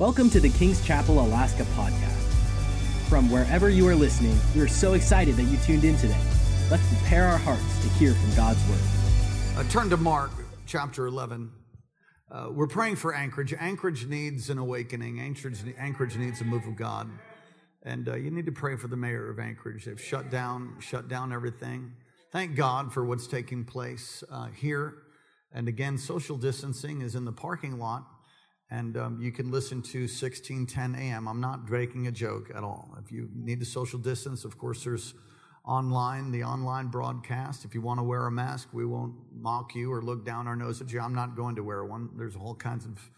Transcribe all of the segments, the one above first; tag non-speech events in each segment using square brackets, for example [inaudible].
Welcome to the King's Chapel Alaska podcast. From wherever you are listening, we are so excited that you tuned in today. Let's prepare our hearts to hear from God's word. Uh, turn to Mark chapter 11. Uh, we're praying for Anchorage. Anchorage needs an awakening. Anchorage, Anchorage needs a move of God. And uh, you need to pray for the mayor of Anchorage. They've shut down, shut down everything. Thank God for what's taking place uh, here. And again, social distancing is in the parking lot and um, you can listen to 1610 AM. I'm not breaking a joke at all. If you need to social distance, of course, there's online, the online broadcast. If you want to wear a mask, we won't mock you or look down our nose at you. I'm not going to wear one. There's all kinds of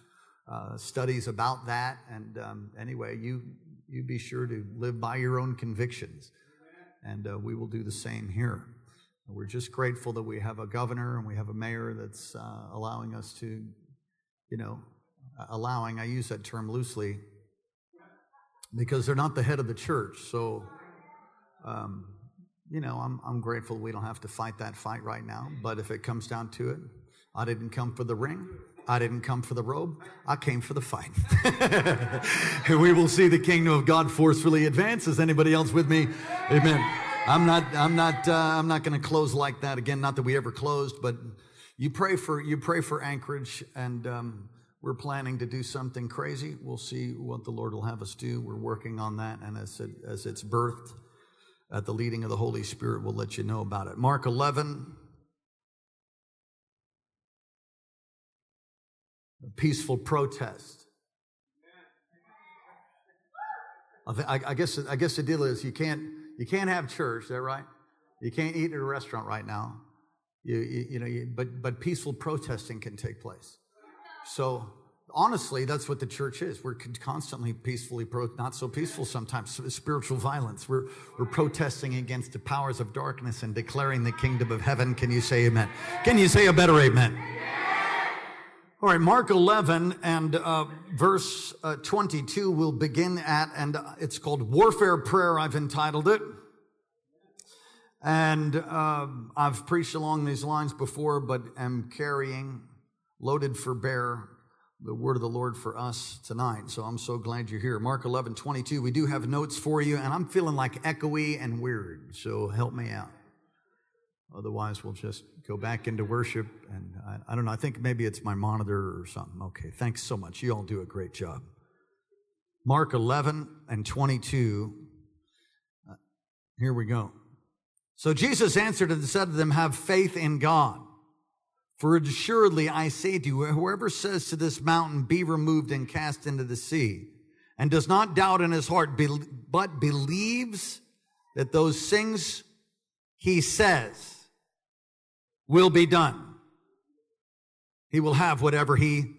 uh, studies about that. And um, anyway, you you be sure to live by your own convictions, and uh, we will do the same here. We're just grateful that we have a governor and we have a mayor that's uh, allowing us to, you know, allowing, I use that term loosely because they're not the head of the church. So, um, you know, I'm, I'm grateful we don't have to fight that fight right now. But if it comes down to it, I didn't come for the ring. I didn't come for the robe. I came for the fight. and [laughs] we will see the kingdom of God forcefully advance. Is anybody else with me? Amen. I'm not, I'm not, uh, I'm not going to close like that again. Not that we ever closed, but you pray for, you pray for Anchorage and, um, we're planning to do something crazy. We'll see what the Lord will have us do. We're working on that. And as, it, as it's birthed at the leading of the Holy Spirit, we'll let you know about it. Mark 11. A peaceful protest. I, I, guess, I guess the deal is you can't, you can't have church, is that right? You can't eat at a restaurant right now. You, you, you know, you, but, but peaceful protesting can take place. So honestly, that's what the church is. We're constantly peacefully, pro- not so peaceful sometimes, spiritual violence. We're, we're protesting against the powers of darkness and declaring the kingdom of heaven. Can you say amen? Can you say a better amen? All right, Mark 11 and uh, verse uh, 22 will begin at, and it's called Warfare Prayer, I've entitled it. And uh, I've preached along these lines before, but am carrying loaded for bear the word of the Lord for us tonight. So I'm so glad you're here. Mark 11, 22. We do have notes for you, and I'm feeling like echoey and weird. So help me out. Otherwise, we'll just go back into worship. And I, I don't know. I think maybe it's my monitor or something. Okay. Thanks so much. You all do a great job. Mark 11 and 22. Uh, here we go. So Jesus answered and said to them, Have faith in God. For assuredly I say to you, whoever says to this mountain, be removed and cast into the sea, and does not doubt in his heart, but believes that those things he says will be done. He will have whatever he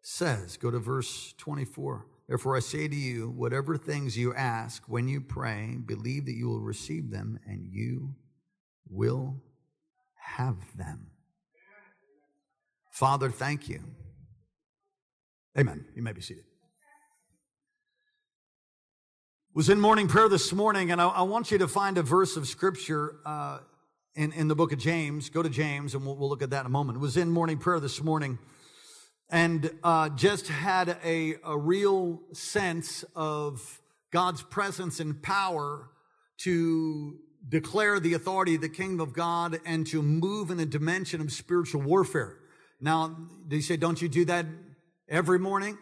says. Go to verse 24. Therefore I say to you, whatever things you ask when you pray, believe that you will receive them and you will have them. Father, thank you. Amen. You may be seated. Was in morning prayer this morning, and I, I want you to find a verse of scripture uh, in, in the book of James. Go to James, and we'll, we'll look at that in a moment. Was in morning prayer this morning, and uh, just had a, a real sense of God's presence and power to declare the authority of the kingdom of God and to move in a dimension of spiritual warfare. Now, do you say, don't you do that every morning?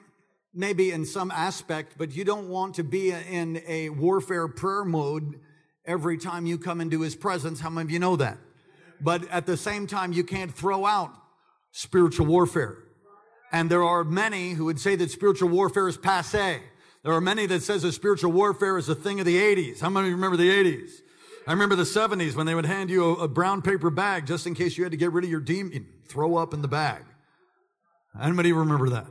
Maybe in some aspect, but you don't want to be in a warfare prayer mode every time you come into his presence. How many of you know that? But at the same time, you can't throw out spiritual warfare. And there are many who would say that spiritual warfare is passe. There are many that says that spiritual warfare is a thing of the 80s. How many remember the 80s? I remember the 70s when they would hand you a, a, brown paper bag just in case you had to get rid of your demon, throw up in the bag. Anybody remember that?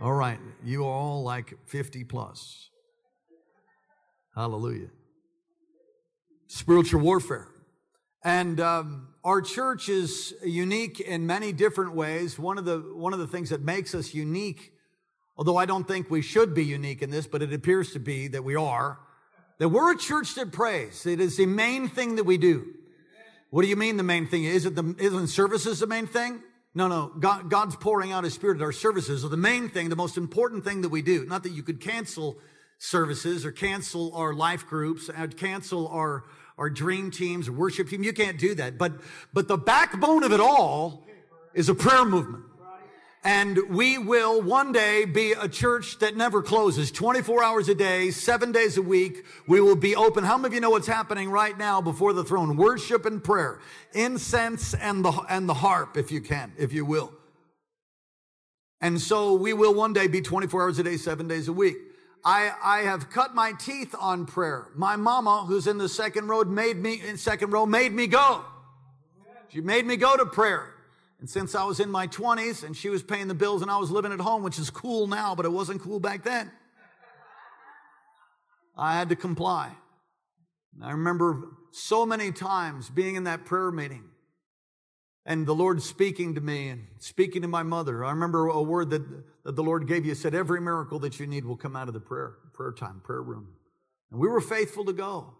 All right. You all like 50 plus. Hallelujah. Spiritual warfare. And um, our church is unique in many different ways. One of the one of the things that makes us unique, although I don't think we should be unique in this, but it appears to be that we are, that we're a church that prays. It is the main thing that we do. What do you mean the main thing? Is it the, isn't services the main thing? No, no. God, God's pouring out His Spirit at our services. So the main thing, the most important thing that we do, not that you could cancel services or cancel our life groups, and cancel our, our dream teams worship team. You can't do that. But, but the backbone of it all is a prayer movement. And we will one day be a church that never closes 24 hours a day, seven days a week. We will be open. How many of you know what's happening right now before the throne? Worship and prayer, incense and the, and the harp, if you can, if you will. And so we will one day be 24 hours a day, seven days a week. I, I have cut my teeth on prayer. My mama, who's in the second row, made me in second row, made me go. She made me go to prayer. And since I was in my 20s and she was paying the bills and I was living at home, which is cool now, but it wasn't cool back then, I had to comply. I remember so many times being in that prayer meeting and the Lord speaking to me and speaking to my mother. I remember a word that, that the Lord gave you said, Every miracle that you need will come out of the prayer, prayer time, prayer room. And we were faithful to go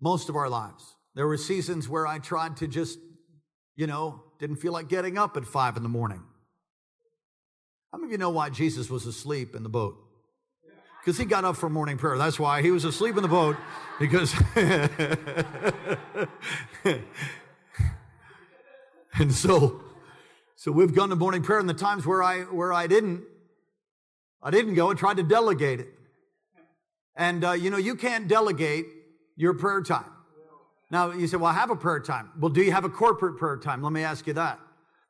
most of our lives. There were seasons where I tried to just, you know, didn't feel like getting up at five in the morning. How many of you know why Jesus was asleep in the boat? Because he got up for morning prayer. That's why he was asleep in the boat, because. [laughs] and so, so we've gone to morning prayer, and the times where I where I didn't, I didn't go. I tried to delegate it, and uh, you know you can't delegate your prayer time. Now, you say, well, I have a prayer time. Well, do you have a corporate prayer time? Let me ask you that.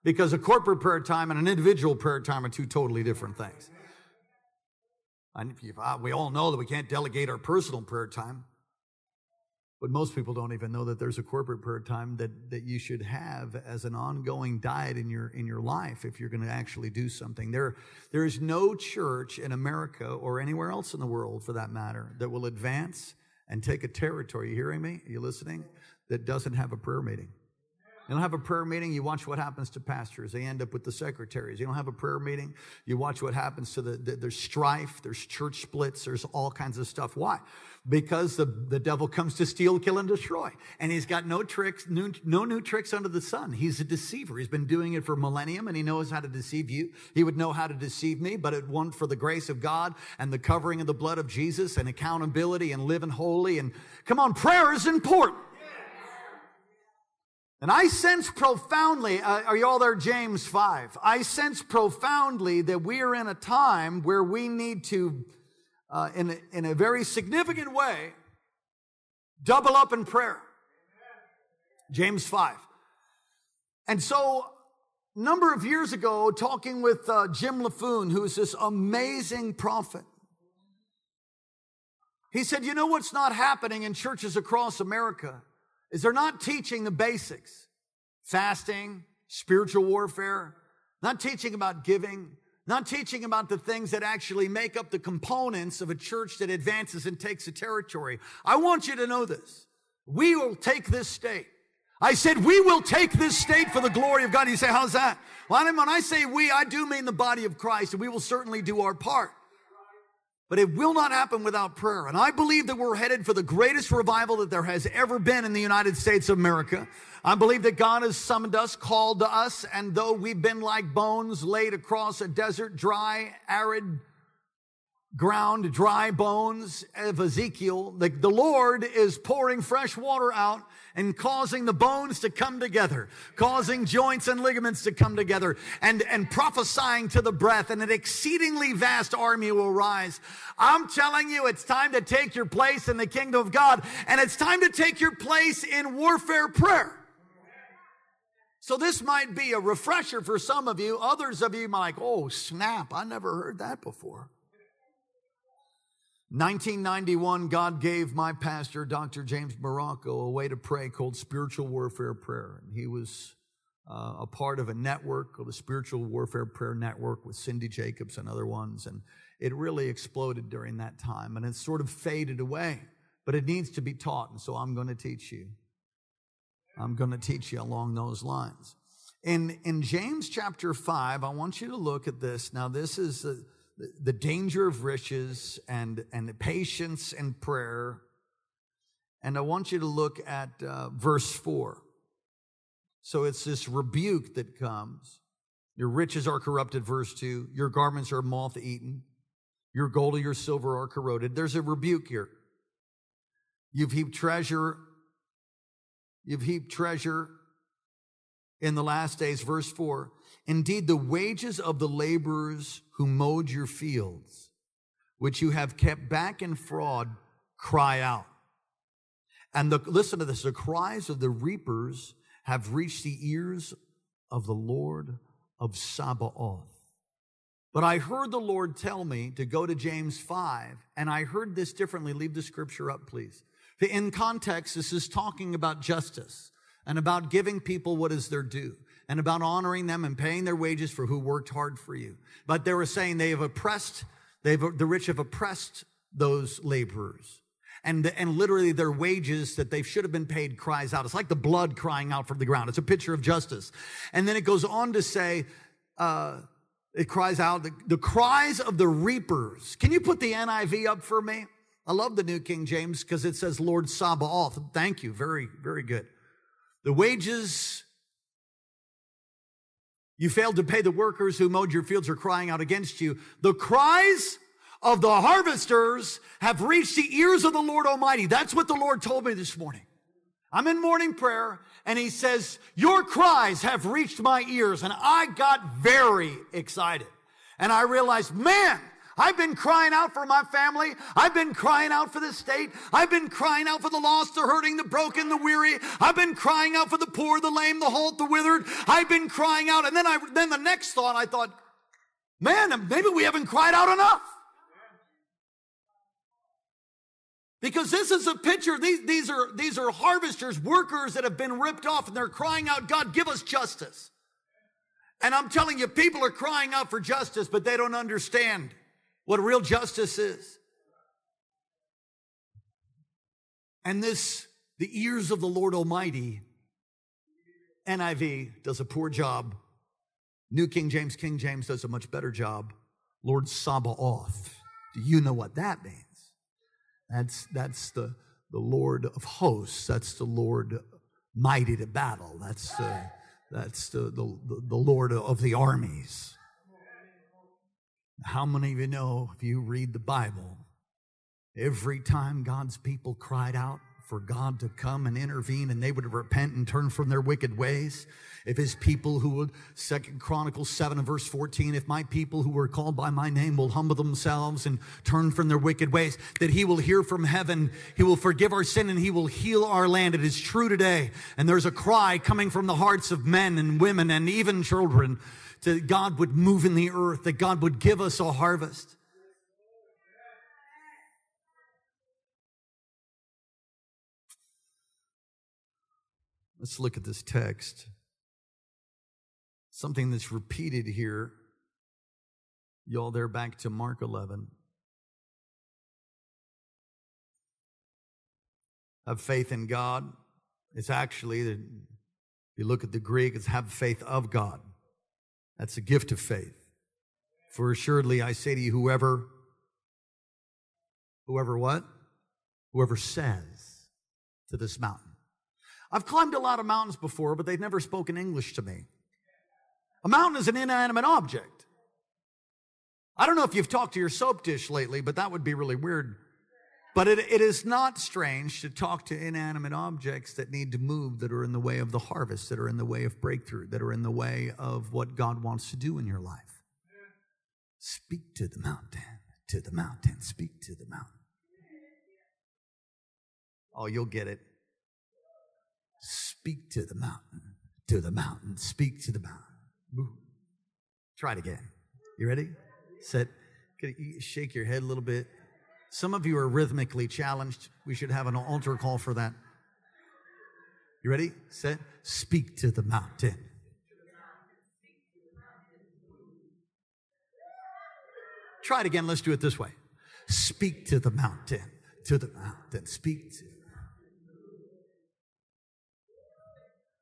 Because a corporate prayer time and an individual prayer time are two totally different things. And uh, we all know that we can't delegate our personal prayer time. But most people don't even know that there's a corporate prayer time that, that you should have as an ongoing diet in your, in your life if you're going to actually do something. There, there is no church in America or anywhere else in the world, for that matter, that will advance and take a territory. You hearing me? Are you listening? That doesn't have a prayer meeting. You don't have a prayer meeting, you watch what happens to pastors. They end up with the secretaries. You don't have a prayer meeting, you watch what happens to the, the there's strife, there's church splits, there's all kinds of stuff. Why? Because the, the devil comes to steal, kill, and destroy. And he's got no tricks, new, no new tricks under the sun. He's a deceiver. He's been doing it for millennium and he knows how to deceive you. He would know how to deceive me, but it won for the grace of God and the covering of the blood of Jesus and accountability and living holy. And come on, prayer is important. And I sense profoundly, uh, are you all there, James 5? I sense profoundly that we are in a time where we need to, uh, in, a, in a very significant way, double up in prayer. James 5. And so, a number of years ago, talking with uh, Jim Laffoon, who's this amazing prophet, he said, You know what's not happening in churches across America? Is they're not teaching the basics fasting, spiritual warfare, not teaching about giving, not teaching about the things that actually make up the components of a church that advances and takes a territory. I want you to know this. We will take this state. I said, we will take this state for the glory of God. You say, how's that? Well, when I say we, I do mean the body of Christ, and we will certainly do our part. But it will not happen without prayer. And I believe that we're headed for the greatest revival that there has ever been in the United States of America. I believe that God has summoned us, called to us, and though we've been like bones laid across a desert, dry, arid ground, dry bones of Ezekiel, the, the Lord is pouring fresh water out and causing the bones to come together, causing joints and ligaments to come together, and, and prophesying to the breath, and an exceedingly vast army will rise. I'm telling you, it's time to take your place in the kingdom of God, and it's time to take your place in warfare prayer. So this might be a refresher for some of you. Others of you might like, oh, snap, I never heard that before. 1991, God gave my pastor, Dr. James Marocco, a way to pray called spiritual warfare prayer. And he was uh, a part of a network called the Spiritual Warfare Prayer Network with Cindy Jacobs and other ones. And it really exploded during that time and it sort of faded away. But it needs to be taught. And so I'm going to teach you. I'm going to teach you along those lines. In, in James chapter 5, I want you to look at this. Now, this is. A, the danger of riches and, and patience and prayer. And I want you to look at uh, verse 4. So it's this rebuke that comes. Your riches are corrupted, verse 2. Your garments are moth eaten. Your gold and your silver are corroded. There's a rebuke here. You've heaped treasure. You've heaped treasure in the last days. Verse 4 Indeed, the wages of the laborers who mowed your fields, which you have kept back in fraud, cry out. And the, listen to this the cries of the reapers have reached the ears of the Lord of Sabaoth. But I heard the Lord tell me to go to James 5, and I heard this differently. Leave the scripture up, please. In context, this is talking about justice and about giving people what is their due and about honoring them and paying their wages for who worked hard for you. But they were saying they have oppressed, they've, the rich have oppressed those laborers. And, and literally their wages that they should have been paid cries out. It's like the blood crying out from the ground. It's a picture of justice. And then it goes on to say, uh, it cries out, the, the cries of the reapers. Can you put the NIV up for me? I love the New King James because it says Lord Sabaoth. Thank you. Very, very good. The wages you failed to pay the workers who mowed your fields are crying out against you. The cries of the harvesters have reached the ears of the Lord Almighty. That's what the Lord told me this morning. I'm in morning prayer and he says, your cries have reached my ears. And I got very excited. And I realized, man, I've been crying out for my family. I've been crying out for the state. I've been crying out for the lost, the hurting, the broken, the weary. I've been crying out for the poor, the lame, the halt, the withered. I've been crying out. And then I, then the next thought I thought, man, maybe we haven't cried out enough. Because this is a picture, these, these, are, these are harvesters, workers that have been ripped off, and they're crying out, God, give us justice. And I'm telling you, people are crying out for justice, but they don't understand what real justice is. And this, the ears of the Lord Almighty, NIV does a poor job. New King James, King James does a much better job. Lord Sabaoth. Do you know what that means? That's, that's the, the Lord of hosts. That's the Lord mighty to battle. That's the, that's the, the, the Lord of the armies. How many of you know if you read the Bible, every time God's people cried out for God to come and intervene and they would repent and turn from their wicked ways, if his people who would, Second Chronicles 7 and verse 14, if my people who are called by my name will humble themselves and turn from their wicked ways, that he will hear from heaven, he will forgive our sin and he will heal our land. It is true today. And there's a cry coming from the hearts of men and women and even children that God would move in the earth, that God would give us a harvest. Let's look at this text. Something that's repeated here. Y'all there back to Mark 11. Have faith in God. It's actually, if you look at the Greek, it's have faith of God. That's a gift of faith. For assuredly I say to you, whoever, whoever what? Whoever says to this mountain. I've climbed a lot of mountains before, but they've never spoken English to me. A mountain is an inanimate object. I don't know if you've talked to your soap dish lately, but that would be really weird but it, it is not strange to talk to inanimate objects that need to move, that are in the way of the harvest, that are in the way of breakthrough, that are in the way of what God wants to do in your life. Speak to the mountain, to the mountain, speak to the mountain. Oh, you'll get it. Speak to the mountain, to the mountain, speak to the mountain. Move. Try it again. You ready? Set. Shake your head a little bit. Some of you are rhythmically challenged. We should have an altar call for that. You ready? Set. Speak to the mountain. Try it again. Let's do it this way. Speak to the mountain. To the mountain. Speak to.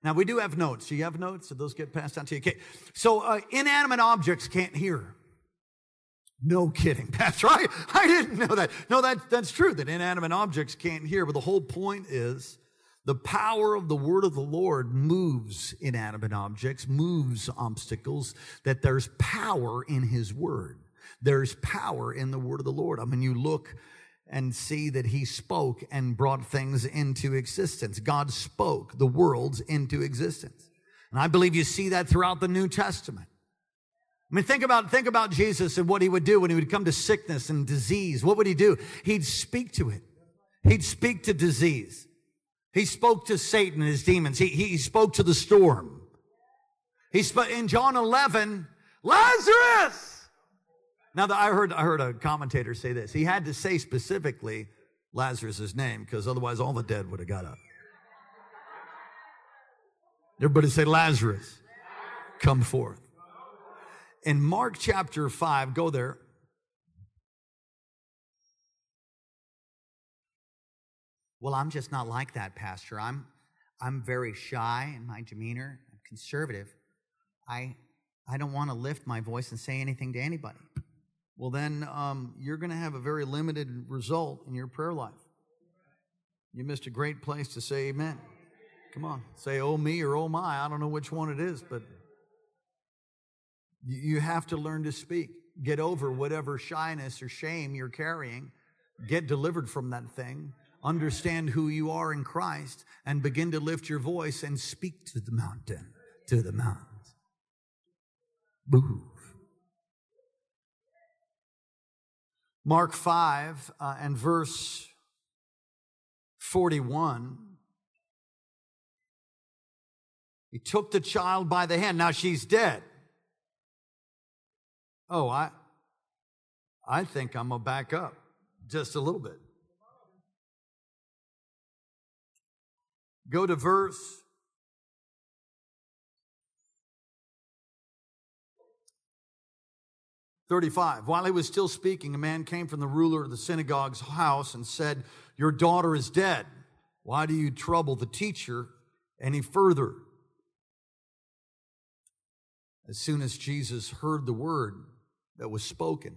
Now we do have notes. Do you have notes? Did those get passed on to you? Okay. So uh, inanimate objects can't hear. No kidding. [laughs] That's right. I didn't know that. No, that, that's true that inanimate objects can't hear, but the whole point is The power of the word of the Lord moves inanimate objects, moves obstacles, that there's power in his word. There's power in the word of the Lord. I mean, you look and see that he spoke and brought things into existence. God spoke the worlds into existence. And I believe you see that throughout the New Testament. I mean, think about, think about Jesus and what he would do when he would come to sickness and disease. What would he do? He'd speak to it. He'd speak to disease. He spoke to Satan and his demons. He, he spoke to the storm. He spoke in John 11, Lazarus! Now, the, I heard I heard a commentator say this. He had to say specifically Lazarus' name because otherwise all the dead would have got up. Everybody say Lazarus, come forth. In Mark chapter 5, go there. Well, I'm just not like that, Pastor. I'm I'm very shy in my demeanor. I'm conservative. I I don't want to lift my voice and say anything to anybody well, then um, you're going to have a very limited result in your prayer life. You missed a great place to say amen. Come on, say oh me or oh my. I don't know which one it is, but you have to learn to speak. Get over whatever shyness or shame you're carrying. Get delivered from that thing. Understand who you are in Christ and begin to lift your voice and speak to the mountain, to the mountains. Move. Mark 5 uh, and verse 41. He took the child by the hand. Now she's dead. Oh, I I think I'm gonna back up just a little bit. Go to verse 35. While he was still speaking, a man came from the ruler of the synagogue's house and said, Your daughter is dead. Why do you trouble the teacher any further? As soon as Jesus heard the word that was spoken,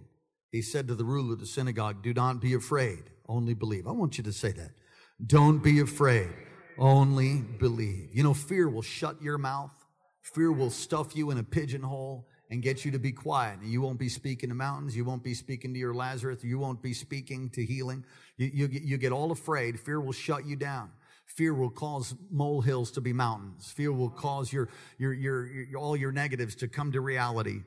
he said to the ruler of the synagogue, Do not be afraid, only believe. I want you to say that. Don't be afraid, only believe. You know, fear will shut your mouth, fear will stuff you in a pigeonhole and get you to be quiet. And You won't be speaking to mountains. You won't be speaking to your Lazarus. You won't be speaking to healing. You, you, you get all afraid. Fear will shut you down. Fear will cause molehills to be mountains. Fear will cause your, your, your, your, all your negatives to come to reality.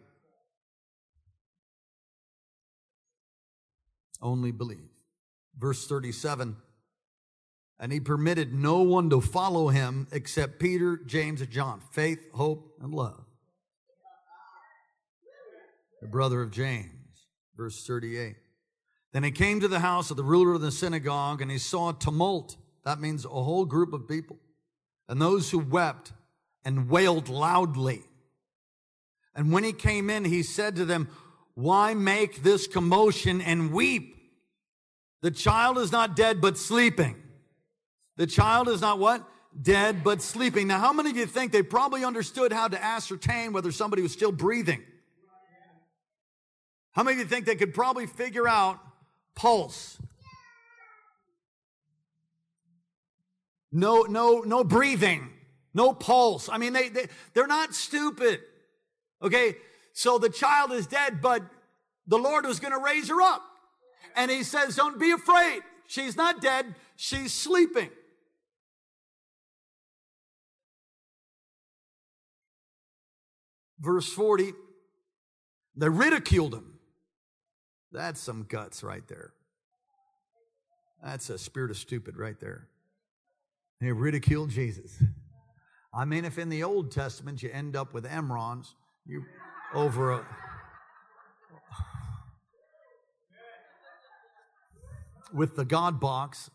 Only believe. Verse 37 And he permitted no one to follow him except Peter, James, and John. Faith, hope, and love the brother of James. Verse 38. Then he came to the house of the ruler of the synagogue and he saw a tumult. That means a whole group of people. And those who wept and wailed loudly. And when he came in, he said to them, Why make this commotion and weep? The child is not dead, but sleeping. The child is not what? Dead, but sleeping. Now, how many of you think they probably understood how to ascertain whether somebody was still breathing? How many of you think they could probably figure out pulse? No, no, no breathing, no pulse. I mean, they, they, they're not stupid. Okay, so the child is dead, but the Lord was going to raise her up. And he says, Don't be afraid. She's not dead, she's sleeping. Verse 40, they ridiculed him. That's some guts right there. That's a spirit of stupid right there. They ridiculed Jesus. I mean, if in the Old Testament you end up with emerods, you over a with the God box,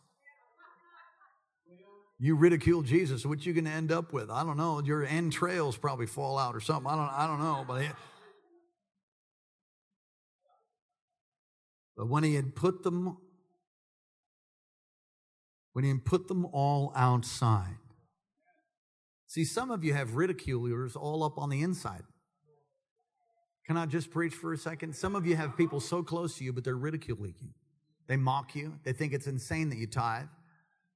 you ridicule Jesus, what you going to end up with? I don't know. Your entrails probably fall out or something. I don't. I don't know. But But when he had put them, when he had put them all outside. See, some of you have ridiculers all up on the inside. Can I just preach for a second? Some of you have people so close to you, but they're ridiculing you. They mock you. They think it's insane that you tithe.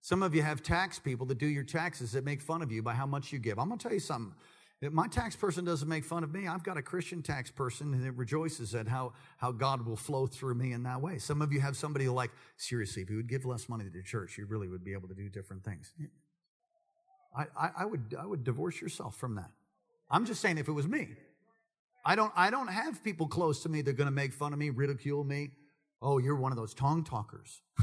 Some of you have tax people that do your taxes that make fun of you by how much you give. I'm going to tell you something. My tax person doesn't make fun of me, I've got a Christian tax person that rejoices at how, how God will flow through me in that way. Some of you have somebody like, seriously, if you would give less money to the church, you really would be able to do different things. I, I, I would, I would divorce yourself from that. I'm just saying if it was me. I don't, I don't have people close to me that are going to make fun of me, ridicule me. Oh, you're one of those tongue talkers. [laughs]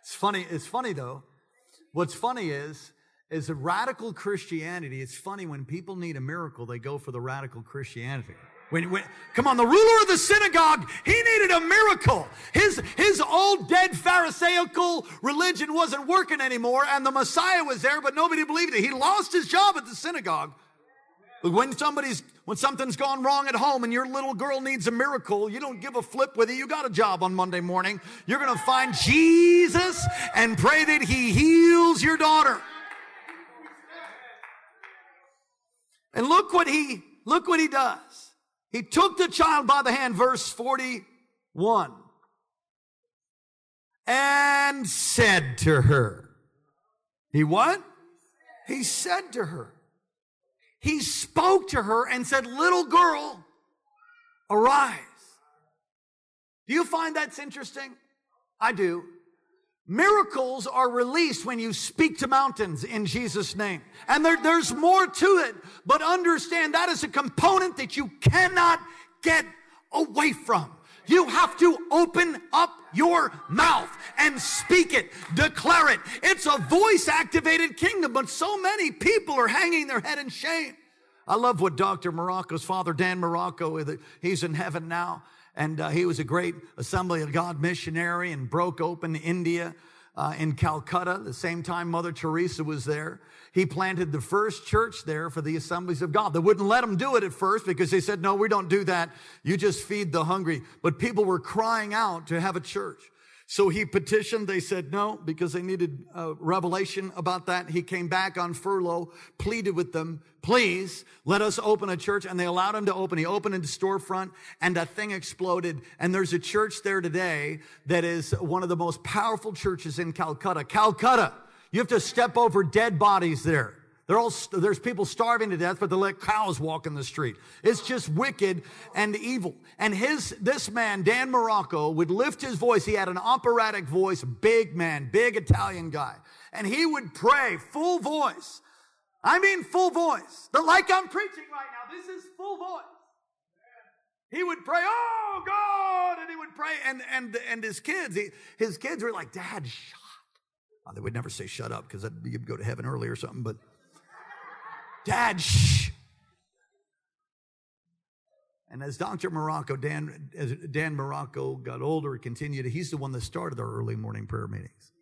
it's funny. It's funny though. What's funny is is a radical Christianity. It's funny when people need a miracle, they go for the radical Christianity. When, when, come on, the ruler of the synagogue, he needed a miracle. His, his old dead Pharisaical religion wasn't working anymore, and the Messiah was there, but nobody believed it. He lost his job at the synagogue. But when somebody's when something's gone wrong at home and your little girl needs a miracle, you don't give a flip whether you got a job on Monday morning. You're going to find Jesus and pray that he heals your daughter. And look what he, look what he does. He took the child by the hand, verse 41, and said to her, He what? He said to her, He spoke to her and said, Little girl, arise. Do you find that's interesting? I do. Miracles are released when you speak to mountains in Jesus' name. And there, there's more to it, but understand that is a component that you cannot get away from. You have to open up your mouth and speak it, declare it. It's a voice activated kingdom, but so many people are hanging their head in shame. I love what Dr. Marocco's father, Dan Marocco, he's in heaven now and uh, he was a great Assembly of God missionary and broke open India uh, in Calcutta. The same time Mother Teresa was there. He planted the first church there for the Assemblies of God. They wouldn't let him do it at first because they said, no, we don't do that. You just feed the hungry. But people were crying out to have a church. So he petitioned. They said no because they needed a revelation about that. He came back on furlough, pleaded with them, please let us open a church. And they allowed him to open. He opened a storefront and that thing exploded. And there's a church there today that is one of the most powerful churches in Calcutta. Calcutta. You have to step over dead bodies there. All, there's people starving to death, but they let cows walk in the street. It's just wicked and evil. And his, this man, Dan Marocco, would lift his voice. He had an operatic voice, big man, big Italian guy. And he would pray full voice. I mean, full voice. But like I'm preaching right now, this is full voice. He would pray, oh God, and he would pray. And, and, and his kids, he, his kids were like, Dad, shut. Oh, they would never say shut up because you'd go to heaven early or something, but Dad, shh. And as Dr. Marocco, Dan, as Dan Marocco got older, continued, he's the one that started our early morning prayer meetings.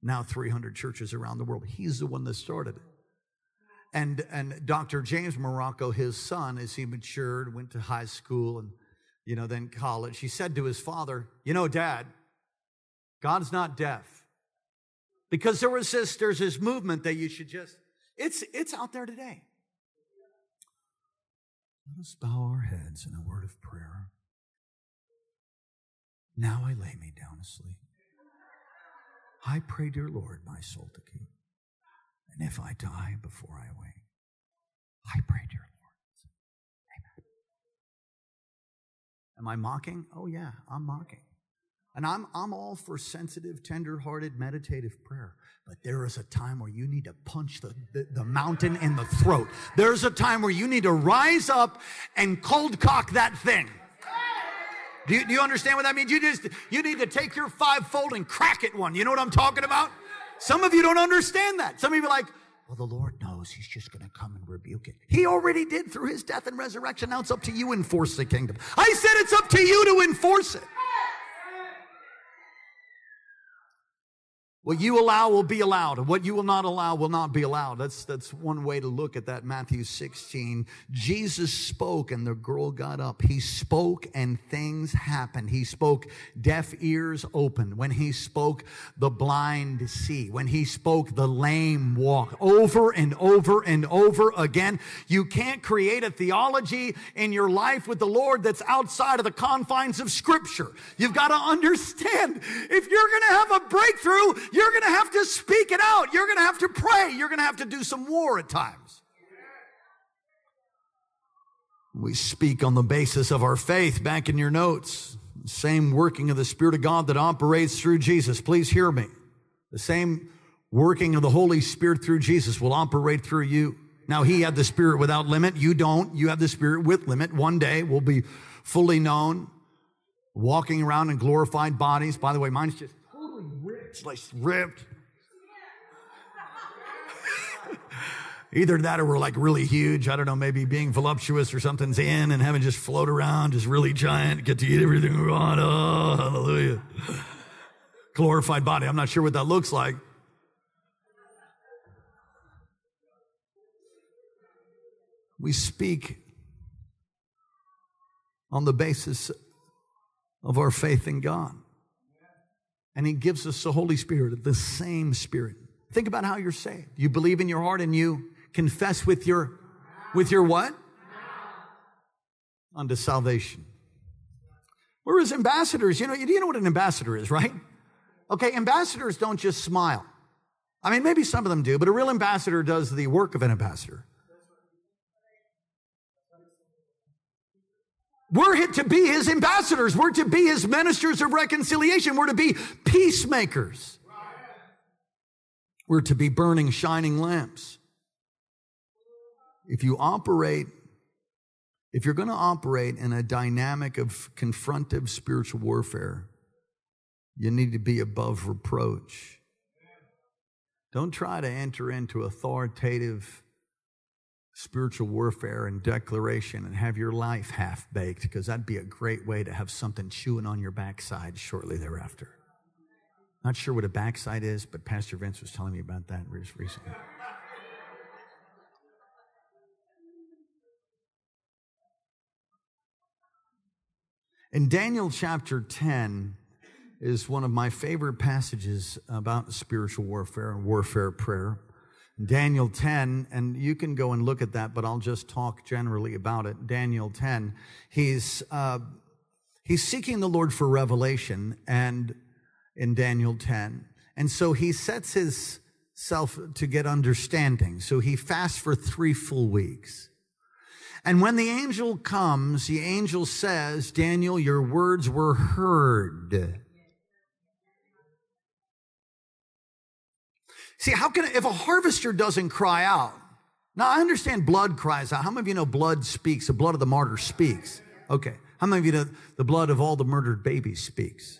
Now 300 churches around the world. He's the one that started it. And, and Dr. James Marocco, his son, as he matured, went to high school and, you know, then college, he said to his father, you know, dad, God's not deaf. Because there was this, there's this movement that you should just it's, it's out there today. Let us bow our heads in a word of prayer. Now I lay me down to sleep. I pray, dear Lord, my soul to keep. And if I die before I wake, I pray, dear Lord. Amen. Am I mocking? Oh, yeah, I'm mocking. And I'm, I'm all for sensitive, tender hearted, meditative prayer. But there is a time where you need to punch the, the, the, mountain in the throat. There's a time where you need to rise up and cold cock that thing. Do you, do you understand what that means? You just, you need to take your fivefold and crack it one. You know what I'm talking about? Some of you don't understand that. Some of you are like, well, the Lord knows He's just going to come and rebuke it. He already did through His death and resurrection. Now it's up to you enforce the kingdom. I said it's up to you to enforce it. What you allow will be allowed, and what you will not allow will not be allowed. That's, that's one way to look at that. Matthew 16. Jesus spoke, and the girl got up. He spoke, and things happened. He spoke, deaf ears opened. When he spoke, the blind see. When he spoke, the lame walk. Over and over and over again. You can't create a theology in your life with the Lord that's outside of the confines of Scripture. You've got to understand if you're going to have a breakthrough, you're going to have to speak it out. You're going to have to pray. You're going to have to do some war at times. We speak on the basis of our faith back in your notes. same working of the Spirit of God that operates through Jesus. Please hear me. The same working of the Holy Spirit through Jesus will operate through you. Now, He had the Spirit without limit. You don't. You have the Spirit with limit. One day we'll be fully known, walking around in glorified bodies. By the way, mine's just ripped, like ripped. [laughs] Either that or we're like really huge. I don't know, maybe being voluptuous or something's in and having just float around, just really giant, get to eat everything we want. Oh, hallelujah. Glorified body. I'm not sure what that looks like. We speak on the basis of our faith in God and He gives us the Holy Spirit, the same Spirit. Think about how you're saved. You believe in your heart and you confess with your, with your what? Unto salvation. We're ambassadors. You know, you know what an ambassador is, right? Okay, ambassadors don't just smile. I mean, maybe some of them do, but a real ambassador does the work of an ambassador. We're to be his ambassadors. We're to be his ministers of reconciliation. We're to be peacemakers. We're to be burning, shining lamps. If you operate, if you're going to operate in a dynamic of confrontive spiritual warfare, you need to be above reproach. Don't try to enter into authoritative spiritual warfare and declaration and have your life half baked because that'd be a great way to have something chewing on your backside shortly thereafter. Not sure what a backside is, but Pastor Vince was telling me about that recently. In Daniel chapter 10 is one of my favorite passages about spiritual warfare and warfare prayer. Daniel 10, and you can go and look at that, but I'll just talk generally about it. Daniel 10, he's, uh, he's seeking the Lord for revelation, and in Daniel 10. And so he sets himself to get understanding. So he fasts for three full weeks. And when the angel comes, the angel says, Daniel, your words were heard. See, how can, if a harvester doesn't cry out, now I understand blood cries out. How many of you know blood speaks? The blood of the martyr speaks. Okay. How many of you know the blood of all the murdered babies speaks?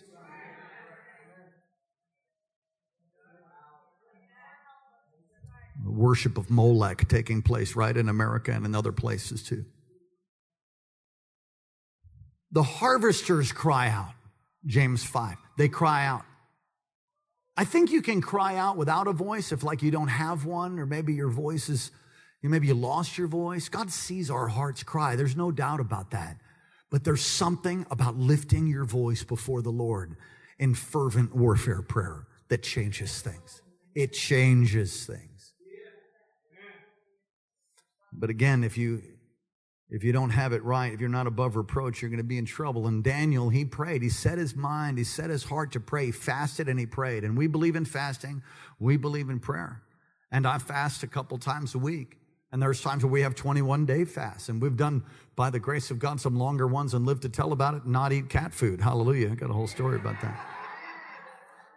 Worship of Molech taking place right in America and in other places too. The harvesters cry out, James 5. They cry out. I think you can cry out without a voice if like you don't have one, or maybe your voice is, maybe you lost your voice. God sees our hearts cry. There's no doubt about that. But there's something about lifting your voice before the Lord in fervent warfare prayer that changes things. It changes things. But again, if you if you don't have it right, if you're not above reproach, you're going to be in trouble. And Daniel, he prayed. He set his mind, he set his heart to pray. He fasted and he prayed. And we believe in fasting, we believe in prayer. And I fast a couple times a week. And there's times where we have 21 day fasts. And we've done, by the grace of God, some longer ones and live to tell about it not eat cat food. Hallelujah. I got a whole story about that.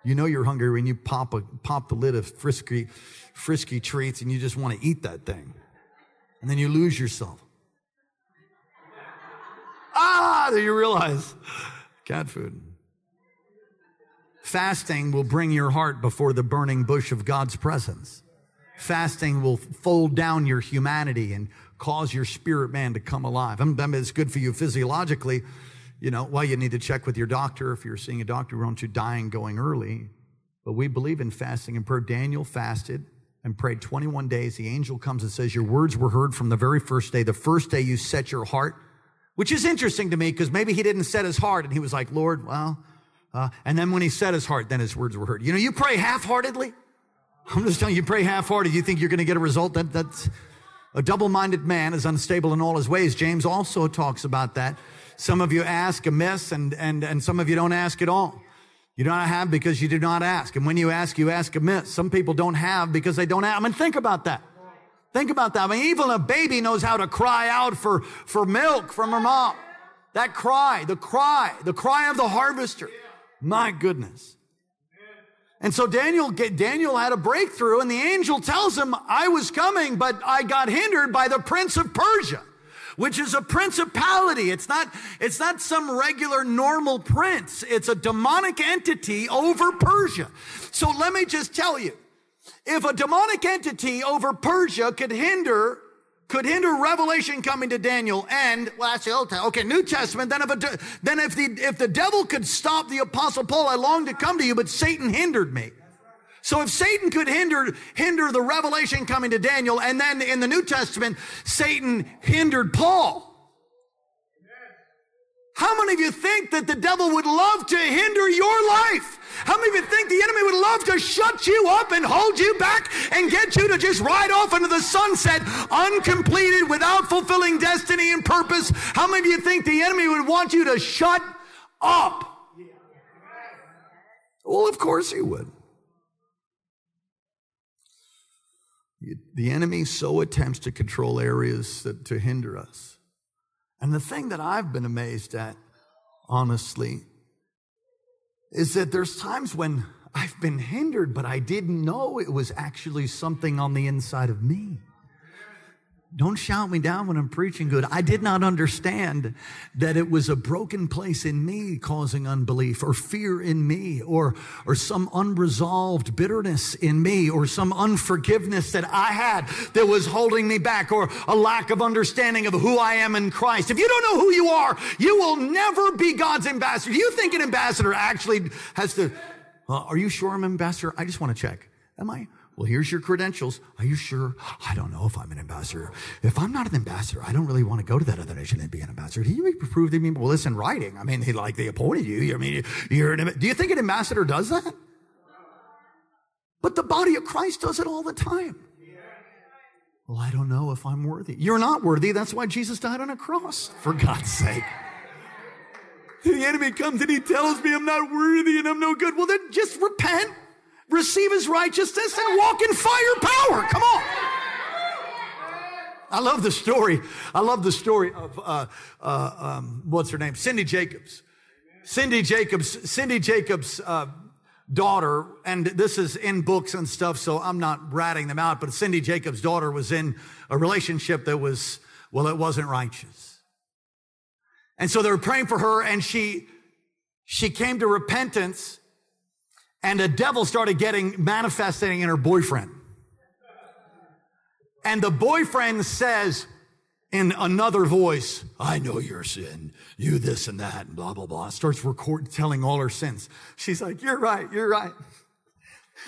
You know you're hungry when you pop, a, pop the lid of frisky, frisky treats and you just want to eat that thing. And then you lose yourself. Do you realize? Cat food. Fasting will bring your heart before the burning bush of God's presence. Fasting will fold down your humanity and cause your spirit man to come alive. I mean, it's good for you physiologically. You know, well, you need to check with your doctor. If you're seeing a doctor, why don't you and going early? but we believe in fasting and prayer. Daniel fasted and prayed 21 days. The angel comes and says, Your words were heard from the very first day, the first day you set your heart, which is interesting to me because maybe he didn't set his heart and he was like, Lord, well, uh, and then when he set his heart, then his words were heard. You know, you pray half heartedly. I'm just telling you, you pray half hearted. You think you're going to get a result. That, that's a double minded man is unstable in all his ways. James also talks about that. Some of you ask amiss and, and, and some of you don't ask at all. You do not have because you do not ask. And when you ask, you ask amiss. Some people don't have because they don't have. I mean, think about that. Think about that. I mean, even a baby knows how to cry out for, for milk from her mom. That cry, the cry, the cry of the harvester. My goodness. And so Daniel, Daniel had a breakthrough and the angel tells him, I was coming, but I got hindered by the prince of Persia, which is a principality. It's not, it's not some regular normal prince. It's a demonic entity over Persia. So let me just tell you, if a demonic entity over Persia could hinder could hinder revelation coming to Daniel and well that's the Old Testament. Okay, New Testament. Then if a, then if the if the devil could stop the apostle Paul, I long to come to you, but Satan hindered me. So if Satan could hinder hinder the revelation coming to Daniel, and then in the New Testament, Satan hindered Paul. How many of you think that the devil would love to hinder your life? How many of you think the enemy would love to shut you up and hold you back and get you to just ride off into the sunset uncompleted without fulfilling destiny and purpose? How many of you think the enemy would want you to shut up? Well, of course he would. The enemy so attempts to control areas that, to hinder us. And the thing that I've been amazed at, honestly, is that there's times when I've been hindered, but I didn't know it was actually something on the inside of me. Don't shout me down when I'm preaching good. I did not understand that it was a broken place in me causing unbelief or fear in me or, or some unresolved bitterness in me or some unforgiveness that I had that was holding me back or a lack of understanding of who I am in Christ. If you don't know who you are, you will never be God's ambassador. Do you think an ambassador actually has to, uh, are you sure I'm ambassador? I just want to check. Am I? Well, here's your credentials. Are you sure? I don't know if I'm an ambassador. If I'm not an ambassador, I don't really want to go to that other nation and be an ambassador. Do you prove to me? Well, in writing. I mean, they like they appointed you. I mean, you're an, do you think an ambassador does that? But the body of Christ does it all the time. Well, I don't know if I'm worthy. You're not worthy. That's why Jesus died on a cross, for God's sake. The enemy comes and he tells me I'm not worthy and I'm no good. Well, then just repent receive his righteousness, and walk in fire power. Come on. I love the story. I love the story of uh, uh, um, what's her name, Cindy Jacobs. Cindy Jacobs. Cindy Jacobs' uh, daughter, and this is in books and stuff, so I'm not ratting them out. But Cindy Jacobs' daughter was in a relationship that was well, it wasn't righteous, and so they were praying for her, and she she came to repentance and a devil started getting manifesting in her boyfriend. And the boyfriend says in another voice, I know your sin, you this and that, and blah, blah, blah. Starts telling all her sins. She's like, You're right, you're right. [laughs]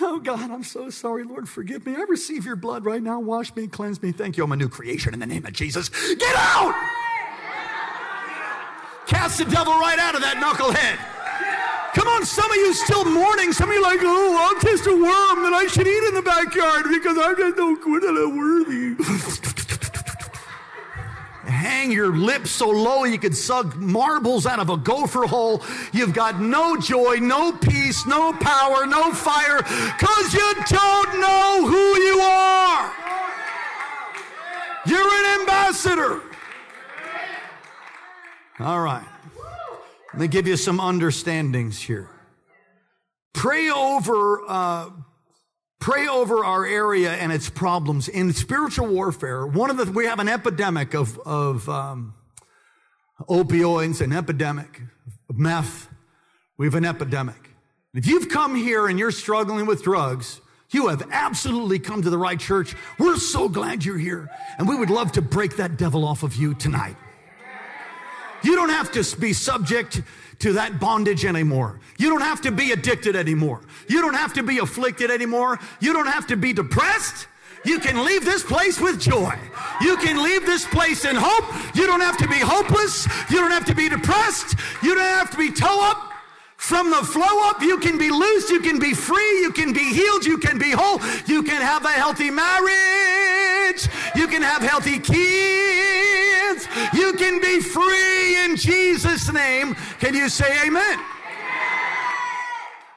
Oh God, I'm so sorry. Lord, forgive me. I receive your blood right now. Wash me, cleanse me. Thank you. I'm a new creation in the name of Jesus. Get out! Cast the devil right out of that knucklehead. Come on, some of you still mourning. Some of you like, oh, I'm just a worm that I should eat in the backyard because I'm just no good and unworthy. [laughs] Hang your lips so low you could suck marbles out of a gopher hole. You've got no joy, no peace, no power, no fire, because you don't know who you are. You're an ambassador. All right. Let me give you some understandings here. Pray over, uh, pray over our area and its problems. In spiritual warfare, one of the, we have an epidemic of, of um, opioids, an epidemic of meth. We have an epidemic. If you've come here and you're struggling with drugs, you have absolutely come to the right church. We're so glad you're here. And we would love to break that devil off of you tonight. You don't have to be subject to that bondage anymore. You don't have to be addicted anymore. You don't have to be afflicted anymore. You don't have to be depressed. You can leave this place with joy. You can leave this place in hope. You don't have to be hopeless. You don't have to be depressed. You don't have to be toe up. From the flow up, you can be loose, you can be free, you can be healed, you can be whole, you can have a healthy marriage, you can have healthy kids, you can be free in Jesus' name. Can you say amen?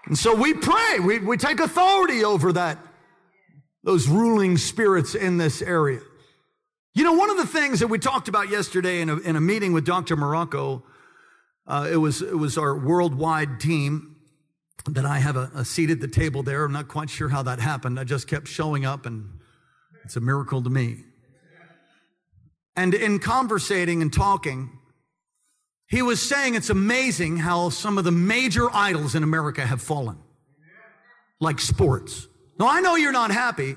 And so we pray, we, we take authority over that those ruling spirits in this area. You know, one of the things that we talked about yesterday in a, in a meeting with Dr. Marocco, uh, it, was, it was our worldwide team that I have a, a seat at the table there. I'm not quite sure how that happened. I just kept showing up, and it's a miracle to me. And in conversating and talking, he was saying it's amazing how some of the major idols in America have fallen, like sports. Now, I know you're not happy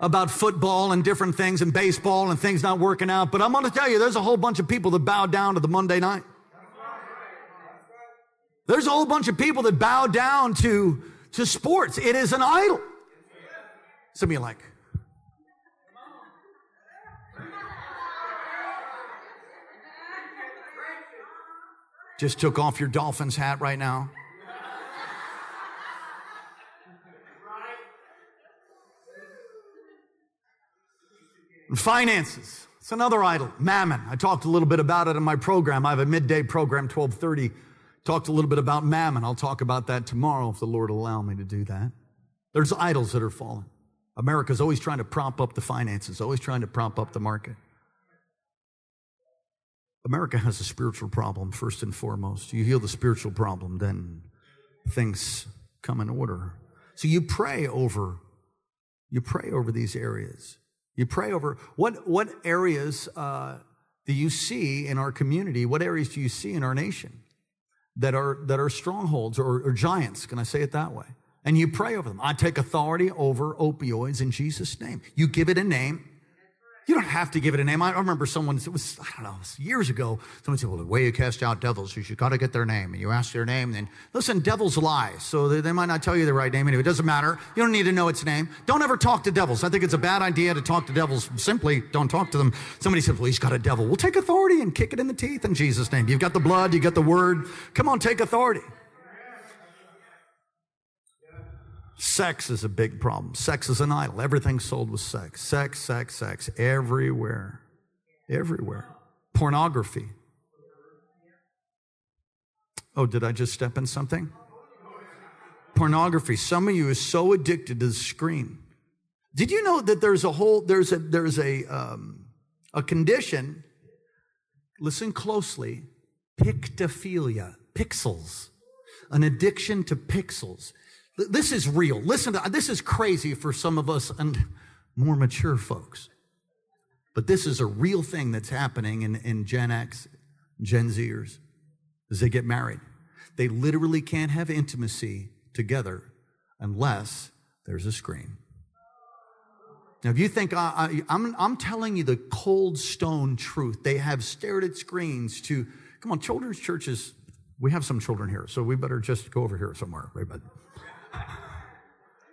about football and different things and baseball and things not working out, but I'm going to tell you, there's a whole bunch of people that bow down to the Monday night. There's a whole bunch of people that bow down to, to sports. It is an idol. Some of you like, just took off your Dolphins hat right now. Finances. It's another idol. Mammon. I talked a little bit about it in my program. I have a midday program, 1230. Talked a little bit about mammon. I'll talk about that tomorrow if the Lord allow me to do that. There's idols that are fallen. America's always trying to prop up the finances, always trying to prop up the market. America has a spiritual problem, first and foremost. You heal the spiritual problem, then things come in order. So you pray over, you pray over these areas. You pray over what, what areas uh, do you see in our community? What areas do you see in our nation that are, that are strongholds or, or giants? Can I say it that way? And you pray over them. I take authority over opioids in Jesus' name. You give it a name you don't have to give it a name. I remember someone, it was, I don't know, years ago, someone said, well, the way you cast out devils is you got to get their name. And you ask their name, then listen, devils lie. So they, they, might not tell you the right name anyway. It doesn't matter. You don't need to know its name. Don't ever talk to devils. I think it's a bad idea to talk to devils. Simply don't talk to them. Somebody said, well, he's got a devil. We'll take authority and kick it in the teeth in Jesus' name. You've got the blood, you've got the word. Come on, take authority. Sex is a big problem. Sex is an idol. Everything's sold with sex. Sex, sex, sex. Everywhere. Everywhere. Pornography. Oh, did I just step in something? Pornography. Some of you are so addicted to the screen. Did you know that there's a whole, there's a, there's a, um, a condition, listen closely, pictophilia, pixels, an addiction to pixels. This is real. Listen, to, this is crazy for some of us and more mature folks. But this is a real thing that's happening in, in Gen X, Gen Zers, as they get married. They literally can't have intimacy together unless there's a screen. Now, if you think I, am telling you the cold stone truth, they have stared at screens to, come on, children's churches, we have some children here, so we better just go over here somewhere. Right?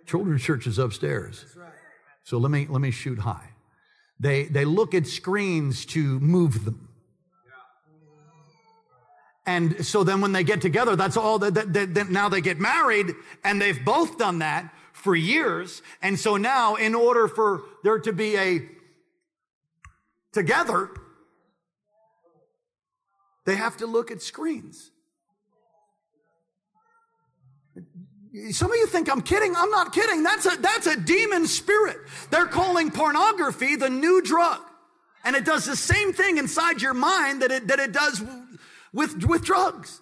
Children's church is upstairs. So let me let me shoot high. They they look at screens to move them. And so then when they get together, that's all that, that, that, now they get married and they've both done that for years. And so now in order for there to be a together, they have to look at screens. Some of you think I'm kidding. I'm not kidding. That's a, that's a demon spirit. They're calling pornography the new drug. And it does the same thing inside your mind that it, that it does with, with drugs.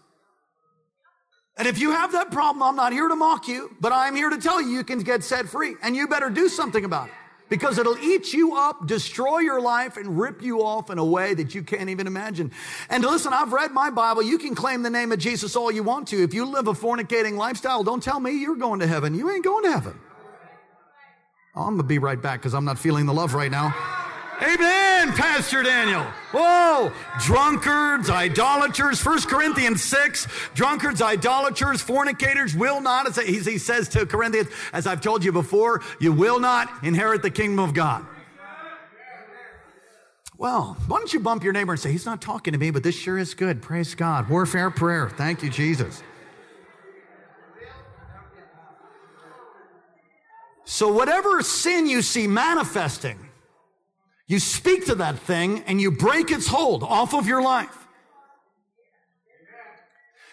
And if you have that problem, I'm not here to mock you, but I'm here to tell you you can get set free and you better do something about it because it'll eat you up, destroy your life, and rip you off in a way that you can't even imagine. And listen, I've read my Bible. You can claim the name of Jesus all you want to. If you live a fornicating lifestyle, don't tell me you're going to heaven. You ain't going to heaven. I'm going to be right back because I'm not feeling the love right now. Amen, Pastor Daniel. Whoa, drunkards, idolaters, 1 Corinthians 6, drunkards, idolaters, fornicators will not, as he says to Corinthians, as I've told you before, you will not inherit the kingdom of God. Well, why don't you bump your neighbor and say, He's not talking to me, but this sure is good. Praise God. Warfare prayer. Thank you, Jesus. So, whatever sin you see manifesting, you speak to that thing and you break its hold off of your life.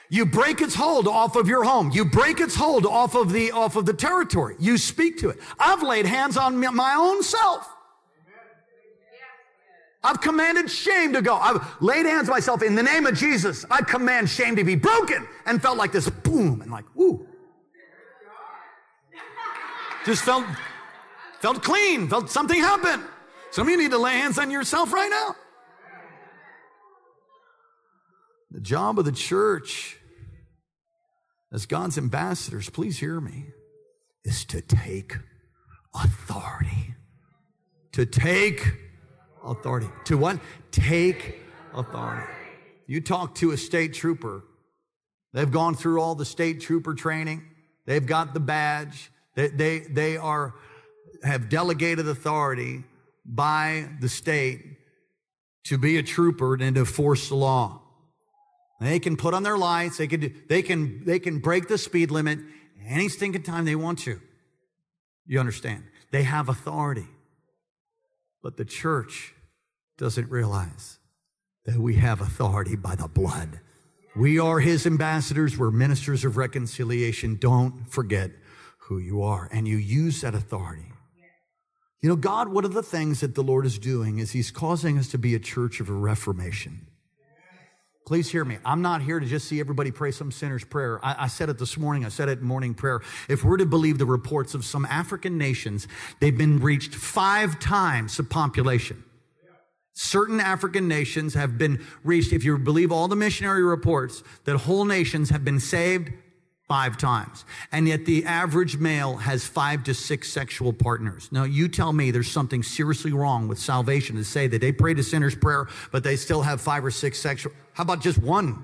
You break its hold off of your home. You break its hold off of the, off of the territory. You speak to it. I've laid hands on my own self. I've commanded shame to go. I've laid hands on myself in the name of Jesus. I command shame to be broken and felt like this boom and like, woo. Just felt, felt clean, felt something happen. Some of you need to lay hands on yourself right now. The job of the church as God's ambassadors, please hear me, is to take authority. To take authority. To what? Take authority. You talk to a state trooper, they've gone through all the state trooper training, they've got the badge, they, they, they are, have delegated authority by the state to be a trooper and to force the law. They can put on their lights, they can, they can, they can break the speed limit any stinking time they want to. You understand? They have authority. But the church doesn't realize that we have authority by the blood. We are his ambassadors. We're ministers of reconciliation. Don't forget who you are. And you use that authority you know, God, one of the things that the Lord is doing is He's causing us to be a church of a reformation. Please hear me. I'm not here to just see everybody pray some sinner's prayer. I, I, said it this morning. I said it in morning prayer. If we're to believe the reports of some African nations, they've been reached five times the population. Certain African nations have been reached, if you believe all the missionary reports, that whole nations have been saved five times. And yet the average male has five to six sexual partners. Now, you tell me there's something seriously wrong with salvation to say that they pray the sinner's prayer, but they still have five or six sexual. How about just one?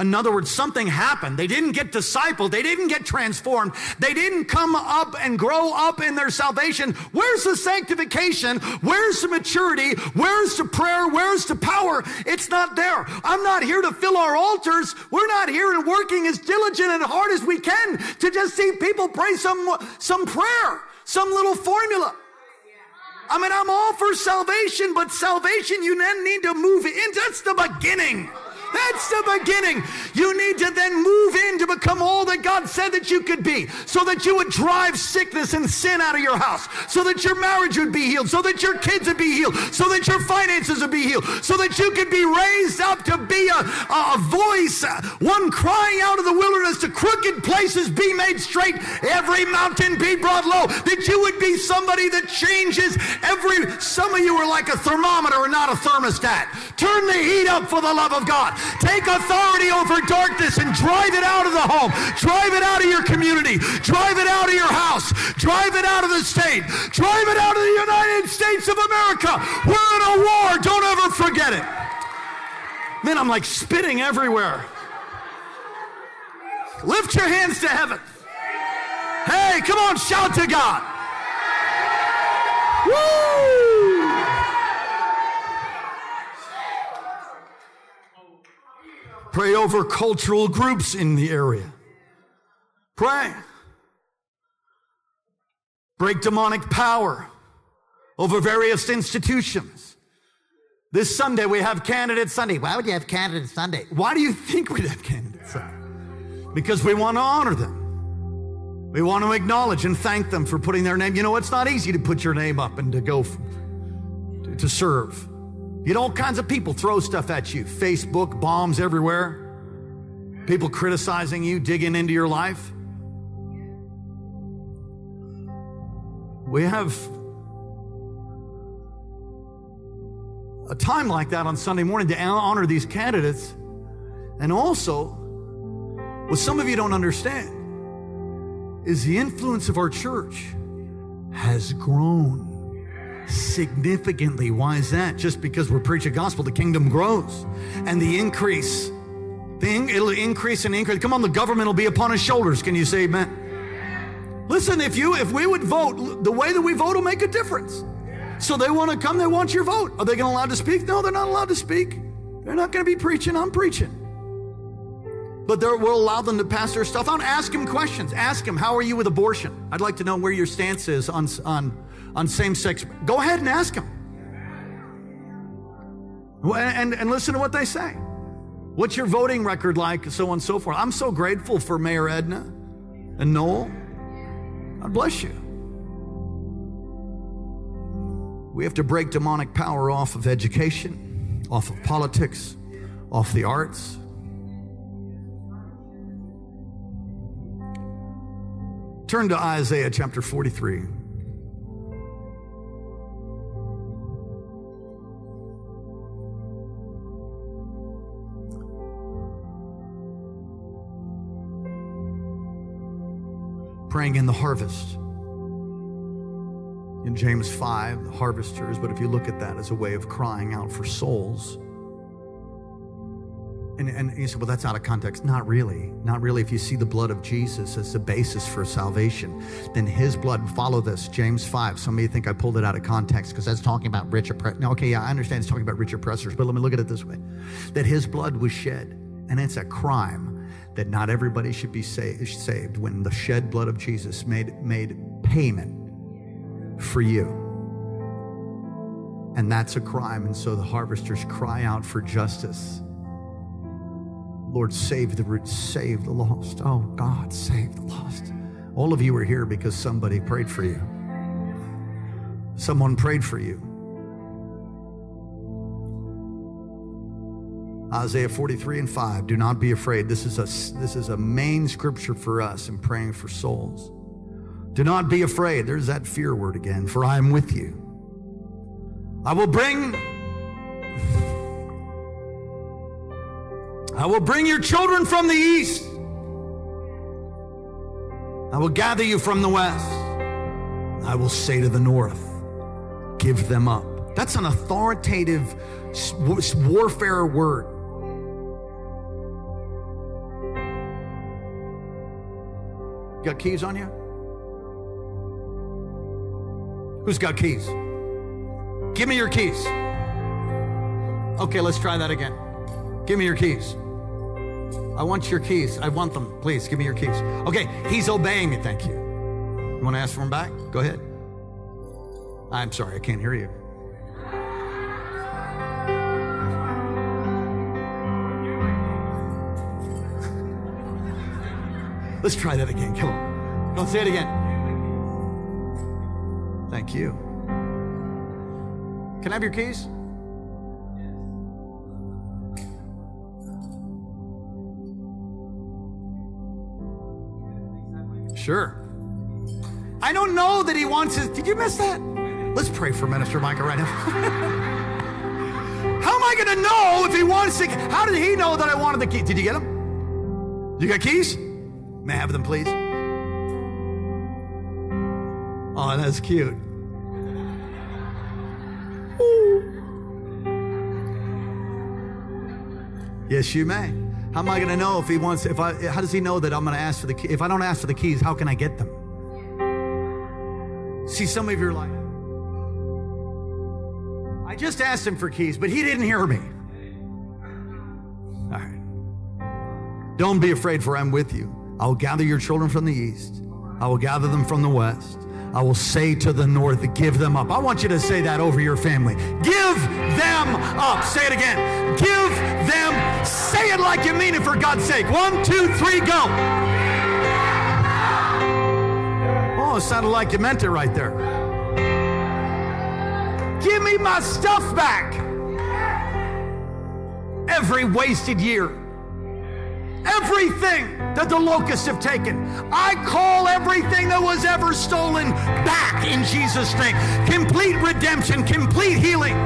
In other words, something happened. They didn't get discipled. They didn't get transformed. They didn't come up and grow up in their salvation. Where's the sanctification? Where's the maturity? Where's the prayer? Where's the power? It's not there. I'm not here to fill our altars. We're not here and working as diligent and hard as we can to just see people pray some, some prayer, some little formula. I mean, I'm all for salvation, but salvation you then need to move in. That's the beginning. That's the beginning. You need to then move in to become all that God said that you could be so that you would drive sickness and sin out of your house, so that your marriage would be healed, so that your kids would be healed, so that your finances would be healed, so that you could be raised up to be a, a voice, uh, one crying out of the wilderness to crooked places be made straight, every mountain be brought low, that you would be somebody that changes every, some of you are like a thermometer and not a thermostat. Turn the heat up for the love of God. Take authority over darkness and drive it out of the home. Drive it out of your community. Drive it out of your house. Drive it out of the state. Drive it out of the United States of America. We're in a war. Don't ever forget it. Man, I'm like spitting everywhere. Lift your hands to heaven. Hey, come on, shout to God. Woo! Pray over cultural groups in the area. Pray. Break demonic power over various institutions. This Sunday we have Candidate Sunday. Why would you have Candidate Sunday? Why do you think we'd have Candidate Sunday? Because we want to honor them. We want to acknowledge and thank them for putting their name. You know, it's not easy to put your name up and to go to serve. You know, all kinds of people throw stuff at you Facebook, bombs everywhere, people criticizing you, digging into your life. We have a time like that on Sunday morning to honor these candidates. And also, what some of you don't understand is the influence of our church has grown significantly. Why is that? Just because we're preaching gospel, the kingdom grows. And the increase, the in, it'll increase and increase. Come on, the government will be upon his shoulders. Can you say amen? Listen, if you if we would vote, the way that we vote will make a difference. So they want to come, they want your vote. Are they going to allow to speak? No, they're not allowed to speak. They're not going to be preaching, I'm preaching. But we'll allow them to pass their stuff on. Ask them questions. Ask them, how are you with abortion? I'd like to know where your stance is on, on, on same sex. Go ahead and ask them. And, and listen to what they say. What's your voting record like? And so on and so forth. I'm so grateful for Mayor Edna and Noel. God bless you. We have to break demonic power off of education, off of politics, off the arts. Turn to Isaiah chapter 43. Praying in the harvest. In James 5, the harvesters, but if you look at that as a way of crying out for souls, and, and you say, well, that's out of context. Not really. Not really. If you see the blood of Jesus as the basis for salvation, then his blood, follow this, James 5. Some of you think I pulled it out of context because that's talking about rich oppressors. No, okay, yeah, I understand it's talking about rich oppressors, but let me look at it this way that his blood was shed, and it's a crime that not everybody should be saved when the shed blood of Jesus made, made payment for you. And that's a crime. And so the harvesters cry out for justice. Lord, save the save the lost. Oh God, save the lost. All of you are here because somebody prayed for you. Someone prayed for you. Isaiah 43 and 5. Do not be afraid. This is a this is a main scripture for us in praying for souls. Do not be afraid. There's that fear word again. For I am with you. I will bring I will bring your children from the east. I will gather you from the west. I will say to the north, give them up. That's an authoritative warfare word. Got keys on you? Who's got keys? Give me your keys. Okay, let's try that again. Give me your keys. I want your keys. I want them. Please give me your keys. Okay, he's obeying me. Thank you. You want to ask for him back? Go ahead. I'm sorry, I can't hear you. Let's try that again. Come on. Don't say it again. Thank you. Can I have your keys? Sure. I don't know that he wants his. Did you miss that? Let's pray for Minister Micah right now. [laughs] How am I going to know if he wants to? How did he know that I wanted the key? Did you get them? You got keys? May I have them, please? Oh, that's cute. Ooh. Yes, you may. How am I going to know if he wants, if I, how does he know that I'm going to ask for the key? If I don't ask for the keys, how can I get them? See, some of you are like, I just asked him for keys, but he didn't hear me. All right. Don't be afraid, for I'm with you. I will gather your children from the east, I will gather them from the west. I will say to the north, give them up. I want you to say that over your family. Give them up. Say it again. Give them. Say it like you mean it for God's sake. One, two, three, go. Oh, it sounded like you meant it right there. Give me my stuff back. Every wasted year everything that the locusts have taken. I call everything that was ever stolen back in Jesus' name. Complete redemption, complete healing.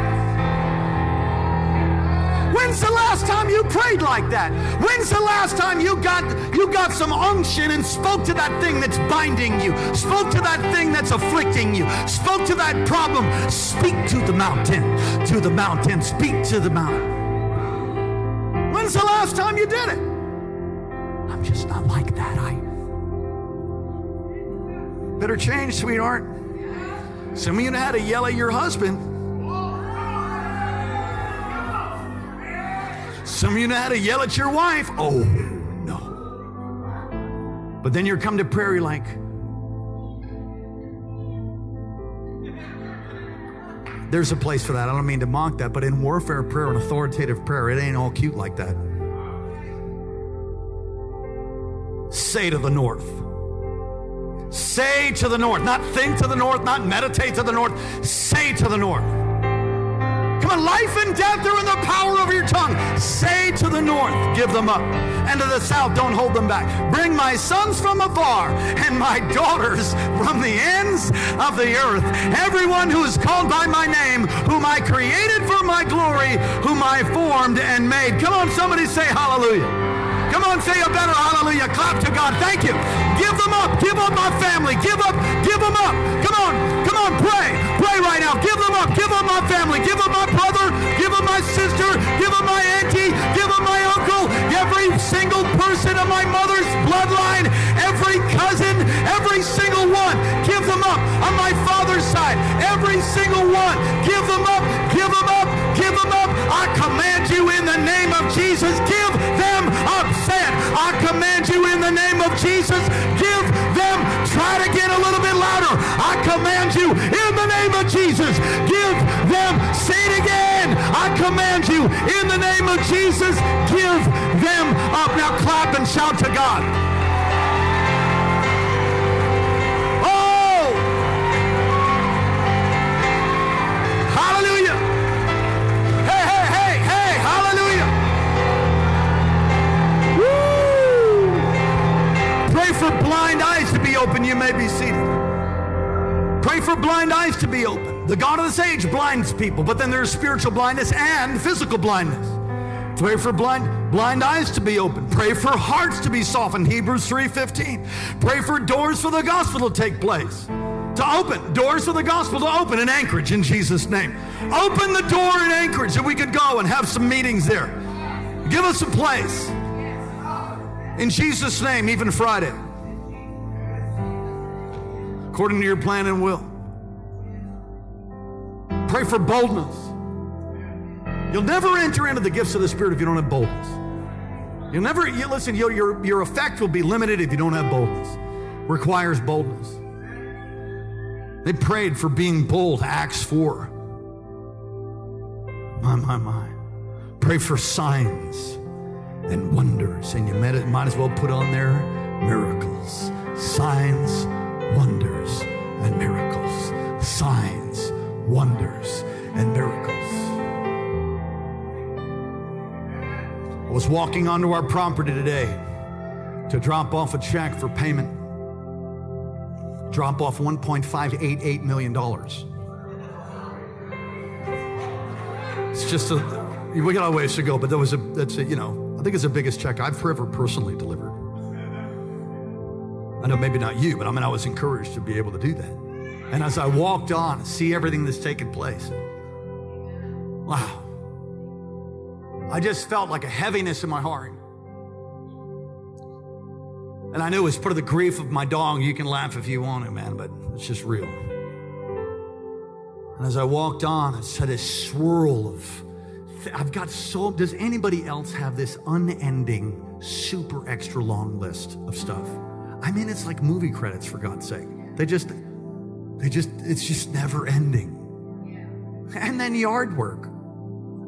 When's the last time you prayed like that? When's the last time you got you got some unction and spoke to that thing that's binding you? Spoke to that thing that's afflicting you? Spoke to that problem? Speak to the mountain. To the mountain. Speak to the mountain. When's the last time you did it? Just not like that. I better change, sweetheart. Some of you know how to yell at your husband. Some of you know how to yell at your wife. Oh, no. But then you're come to prayer, like, there's a place for that. I don't mean to mock that, but in warfare prayer and authoritative prayer, it ain't all cute like that. Say to the north. Say to the north. Not think to the north, not meditate to the north. Say to the north. Come on, life and death are in the power of your tongue. Say to the north, give them up. And to the south, don't hold them back. Bring my sons from afar and my daughters from the ends of the earth. Everyone who is called by my name, whom I created for my glory, whom I formed and made. Come on, somebody say hallelujah. Come on, say a better hallelujah. Clap to God. Thank you. Give them up. Give up my family. Give up. Give them up. Come on. Come on. Pray. Pray right now. Give them up. Give up my family. Give up my brother. Give up my sister. Give up my auntie. Give up my uncle. Every single person of my mother's bloodline. Every cousin. Every single one. Give them up. On my father's side. Every single one. Give them up. Give them up. Give them up. I command you in the name of Jesus. Give I command you in the name of Jesus. Give them. Try to get a little bit louder. I command you in the name of Jesus. Give them. Say it again. I command you in the name of Jesus. Give them up. Now clap and shout to God. For blind eyes to be open. You may be seated. Pray for blind eyes to be open. The God of this age blinds people, but then there's spiritual blindness and physical blindness. Pray for blind blind eyes to be open. Pray for hearts to be softened. Hebrews 3:15. Pray for doors for the gospel to take place. To open, doors for the gospel to open in Anchorage in Jesus' name. Open the door in Anchorage that we could go and have some meetings there. Give us a place. In Jesus' name, even Friday. According to your plan and will. Pray for boldness. You'll never enter into the gifts of the Spirit if you don't have boldness. You'll never, you, listen, your, your, your effect will be limited if you don't have boldness. Requires boldness. They prayed for being bold, Acts 4. My, my, my. Pray for signs and wonders. And you might, as well put on there miracles, signs, wonders, and miracles. Signs, wonders, and miracles. I was walking onto our property today to drop off a check for payment. Drop off $1.588 million. It's just a, we got a ways to go, but that was a, that's a, you know, I think it's the biggest check I've ever personally delivered. I know maybe not you, but I mean, I was encouraged to be able to do that. And as I walked on see everything that's taken place, wow. I just felt like a heaviness in my heart. And I knew it was part of the grief of my dog. You can laugh if you want to, man, but it's just real. And as I walked on, I saw this swirl of, I've got so, does anybody else have this unending, super extra long list of stuff? I mean, it's like movie credits, for God's sake. They just, they just, it's just never ending. And then yard work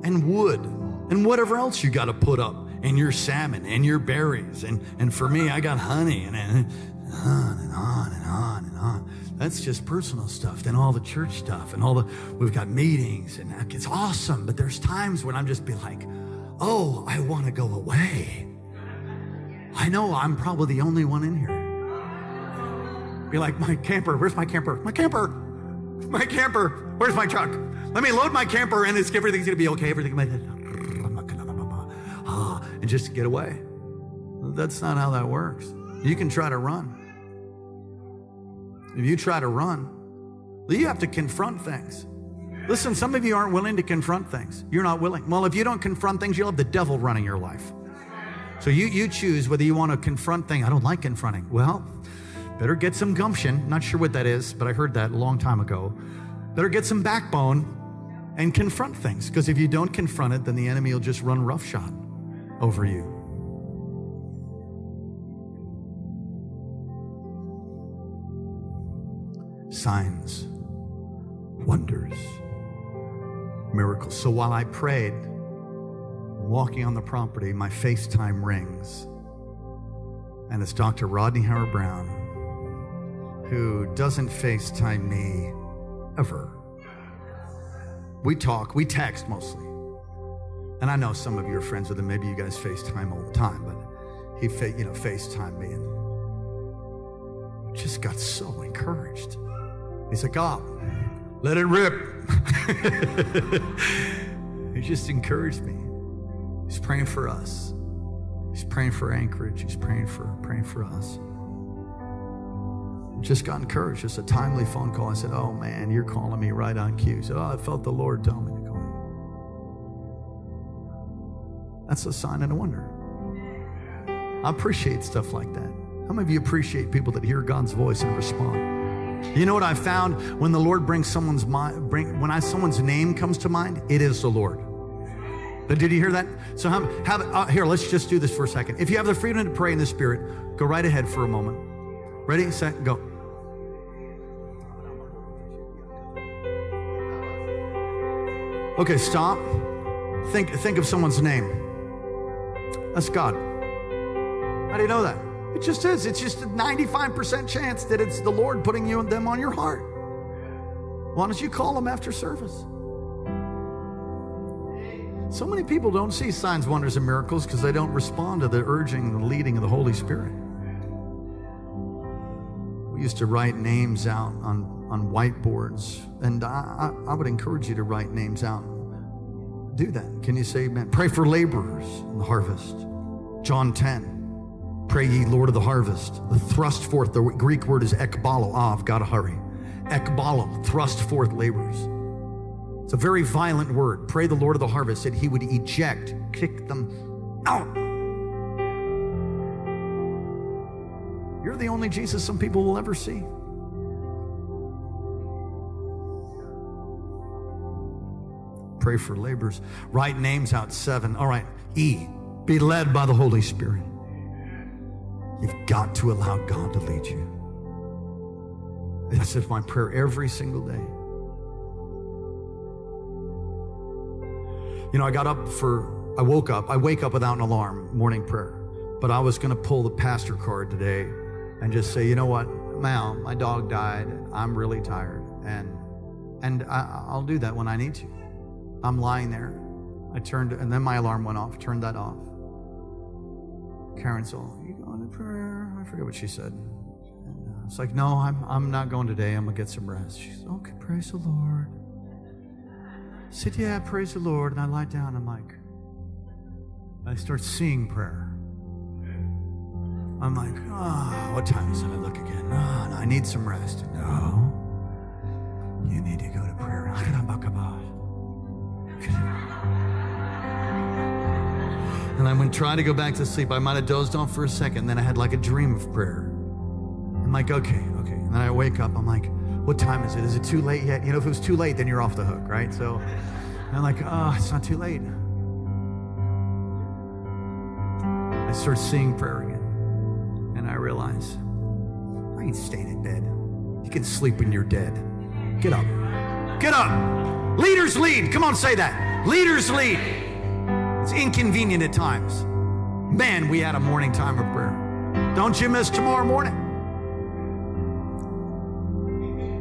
and wood and whatever else you got to put up and your salmon and your berries. And, and for me, I got honey and, and on and on and on and on. That's just personal stuff. Then all the church stuff and all the, we've got meetings and that it's awesome. But there's times when I'm just be like, oh, I want to go away. I know I'm probably the only one in here. Be like, my camper, where's my camper? My camper, my camper, where's my truck? Let me load my camper and it's, everything's gonna be okay. Everything, ah, and just get away. That's not how that works. You can try to run. If you try to run, you have to confront things. Listen, some of you aren't willing to confront things. You're not willing. Well, if you don't confront things, you'll have the devil running your life. So you, you choose whether you want to confront things. I don't like confronting. Well, better get some gumption. Not sure what that is, but I heard that a long time ago. Better get some backbone and confront things. Because if you don't confront it, then the enemy will just run roughshod over you. Signs, wonders, miracles. So while I prayed, walking on the property, my FaceTime rings. And it's Dr. Rodney Howard Browne, who doesn't FaceTime me ever. We talk, we text mostly. And I know some of you are friends with him. Maybe you guys FaceTime all the time, but he, you know, FaceTime me and just got so encouraged. He's like, oh, let it rip. [laughs] he just encouraged me. He's praying for us. He's praying for Anchorage. He's praying for praying for us. Just got encouraged. Just a timely phone call. I said, "Oh man, you're calling me right on cue." Said, "Oh, I felt the Lord tell me to call you." That's a sign and a wonder. I appreciate stuff like that. How many of you appreciate people that hear God's voice and respond? You know what I found when the Lord brings someone's mind, bring, when I, someone's name comes to mind, it is the Lord. But Did you hear that? So have, have uh, here, let's just do this for a second. If you have the freedom to pray in the Spirit, go right ahead for a moment. Ready, set, go. Okay, stop. Think, think of someone's name. That's God. How do you know that? It just is. It's just a 95% chance that it's the Lord putting you and them on your heart. Why don't you call them after service? So many people don't see signs, wonders, and miracles because they don't respond to the urging, the leading of the Holy Spirit. We used to write names out on, on whiteboards, and I, I, I would encourage you to write names out. Do that. Can you say amen? Pray for laborers in the harvest. John 10. Pray ye, Lord of the harvest. The thrust forth, the Greek word is ekbalo. Ah, I've got to hurry. Ekbalo, thrust forth laborers. It's a very violent word. Pray the Lord of the harvest that he would eject, kick them out. You're the only Jesus some people will ever see. Pray for laborers. Write names out seven. All right. E. Be led by the Holy Spirit. You've got to allow God to lead you. That's just my prayer every single day. You know, I got up for, I woke up, I wake up without an alarm, morning prayer. But I was going to pull the pastor card today and just say, you know what, Mal, my dog died. I'm really tired. And, and I, I'll do that when I need to. I'm lying there. I turned, and then my alarm went off, turned that off. Karen's all, you going to prayer? I forget what she said. Uh, it's like, no, I'm, I'm not going today. I'm going to get some rest. She's, okay, praise the Lord. I said, Yeah, praise the Lord. And I lie down. I'm like, I start seeing prayer. I'm like, oh, what time is it? I look again. Oh, no, I need some rest. No. You need to go to prayer. And I went trying to go back to sleep. I might have dozed off for a second. Then I had like a dream of prayer. I'm like, okay, okay. And then I wake up. I'm like, what time is it? Is it too late yet? You know, if it was too late, then you're off the hook, right? So I'm like, oh, it's not too late. I start seeing prayer again. Realize I ain't staying in bed. You can sleep when you're dead. Get up. Get up. Leaders lead. Come on, say that. Leaders lead. It's inconvenient at times. Man, we had a morning time of prayer. Don't you miss tomorrow morning.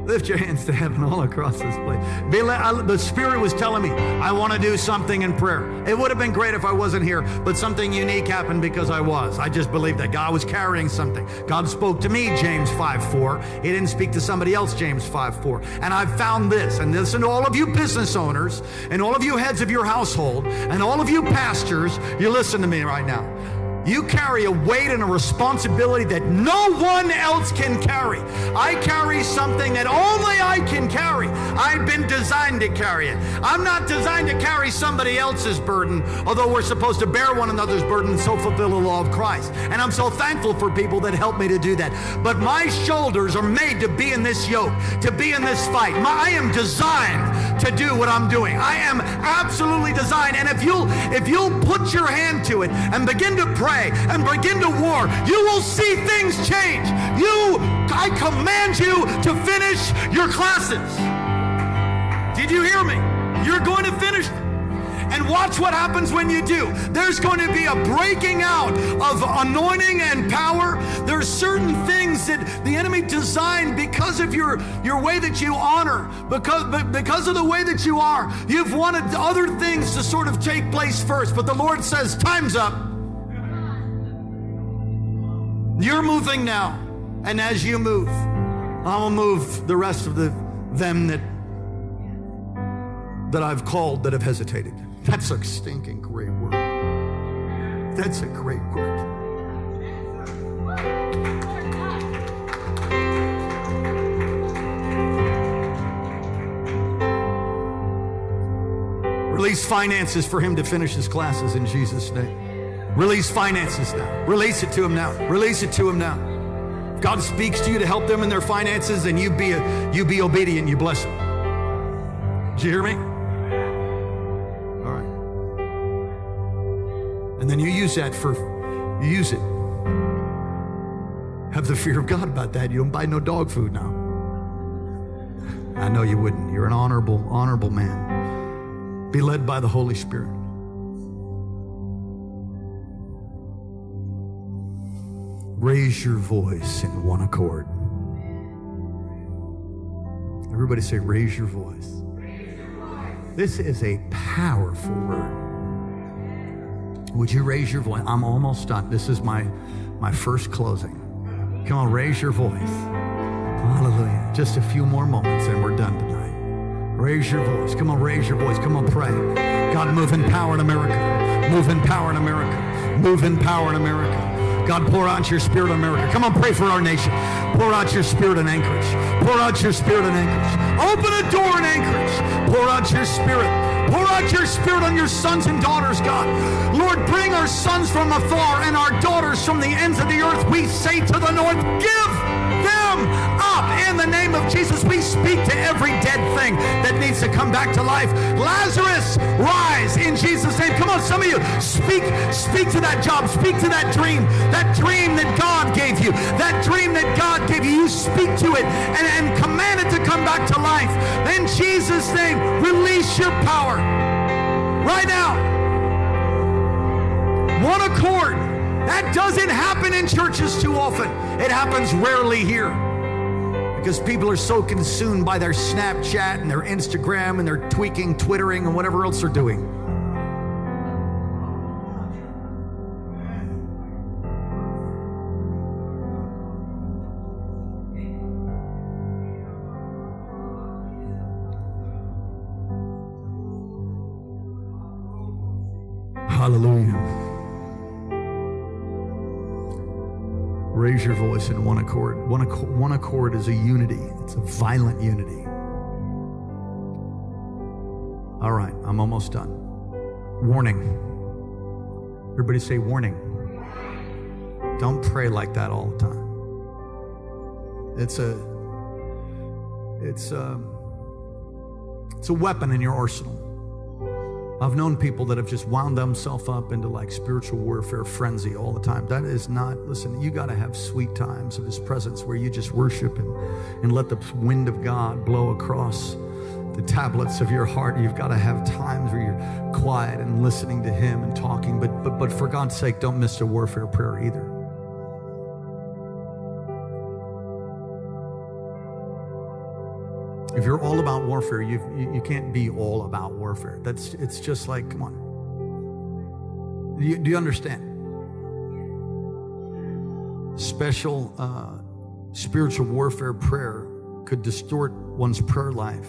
Lift your hands to heaven all across this place. the Spirit was telling me, I want to do something in prayer. It would have been great if I wasn't here, but something unique happened because I was. I just believed that God was carrying something. God spoke to me, James 5 4. He didn't speak to somebody else, James 5 4. And I've found this, and listen to all of you business owners, and all of you heads of your household, and all of you pastors, you listen to me right now. You carry a weight and a responsibility that no one else can carry. I carry something that only I can carry. I've been designed to carry it. I'm not designed to carry somebody else's burden, although we're supposed to bear one another's burden and so fulfill the law of Christ. And I'm so thankful for people that help me to do that. But my shoulders are made to be in this yoke, to be in this fight. My, I am designed to do what I'm doing. I am absolutely designed. And if you'll if you'll put your hand to it and begin to pray and begin to war, you will see things change. You, I command you to finish your classes. Did you hear me? You're going to finish. And watch what happens when you do. There's going to be a breaking out of anointing and power. There's certain things that the enemy designed because of your, your way that you honor, because, because of the way that you are. You've wanted other things to sort of take place first, but the Lord says, Time's up. You're moving now. And as you move, I will move the rest of the them that that I've called that have hesitated. That's a stinking great word. That's a great word. Release finances for him to finish his classes in Jesus' name. Release finances now. Release it to them now. Release it to them now. God speaks to you to help them in their finances, and you be a, you be obedient. You bless them. Did you hear me? All right. And then you use that for you use it. Have the fear of God about that. You don't buy no dog food now. I know you wouldn't. You're an honorable, honorable man. Be led by the Holy Spirit. Raise your voice in one accord. Everybody say, raise your voice. Raise your voice. This is a powerful word. Would you raise your voice? I'm almost done. This is my, my first closing. Come on, raise your voice. Hallelujah. Just a few more moments and we're done tonight. Raise your voice. Come on, raise your voice. Come on, pray. God, move in power in America. Move in power in America. Move in power in America. God, pour out your spirit on America. Come on, pray for our nation. Pour out your spirit in Anchorage. Pour out your spirit in Anchorage. Open a door in Anchorage. Pour out your spirit. Pour out your spirit on your sons and daughters, God. Lord, bring our sons from afar and our daughters from the ends of the earth. We say to the north, give them up Jesus. We speak to every dead thing that needs to come back to life. Lazarus, rise in Jesus' name. Come on, some of you, speak, speak to that job, speak to that dream, that dream that God gave you, that dream that God gave you. You speak to it and, and command it to come back to life. In Jesus' name, release your power right now. One accord. That doesn't happen in churches too often. It happens rarely here because people are so consumed by their Snapchat and their Instagram and their tweaking, twittering, and whatever else they're doing. Raise your voice in one accord. One accord, one accord is a unity, it's a violent unity. All right, I'm almost done. Warning. Everybody say warning. Don't pray like that all the time. It's a it's a, it's a weapon in your arsenal. I've known people that have just wound themselves up into like spiritual warfare frenzy all the time. That is not, listen, you got to have sweet times of His presence where you just worship and, and let the wind of God blow across the tablets of your heart. You've got to have times where you're quiet and listening to Him and talking. But, but, but for God's sake, don't miss a warfare prayer either. If you're all about warfare, you, you, can't be all about warfare. That's it's just like, come on. Do you, do you understand? Special uh, spiritual warfare prayer could distort one's prayer life,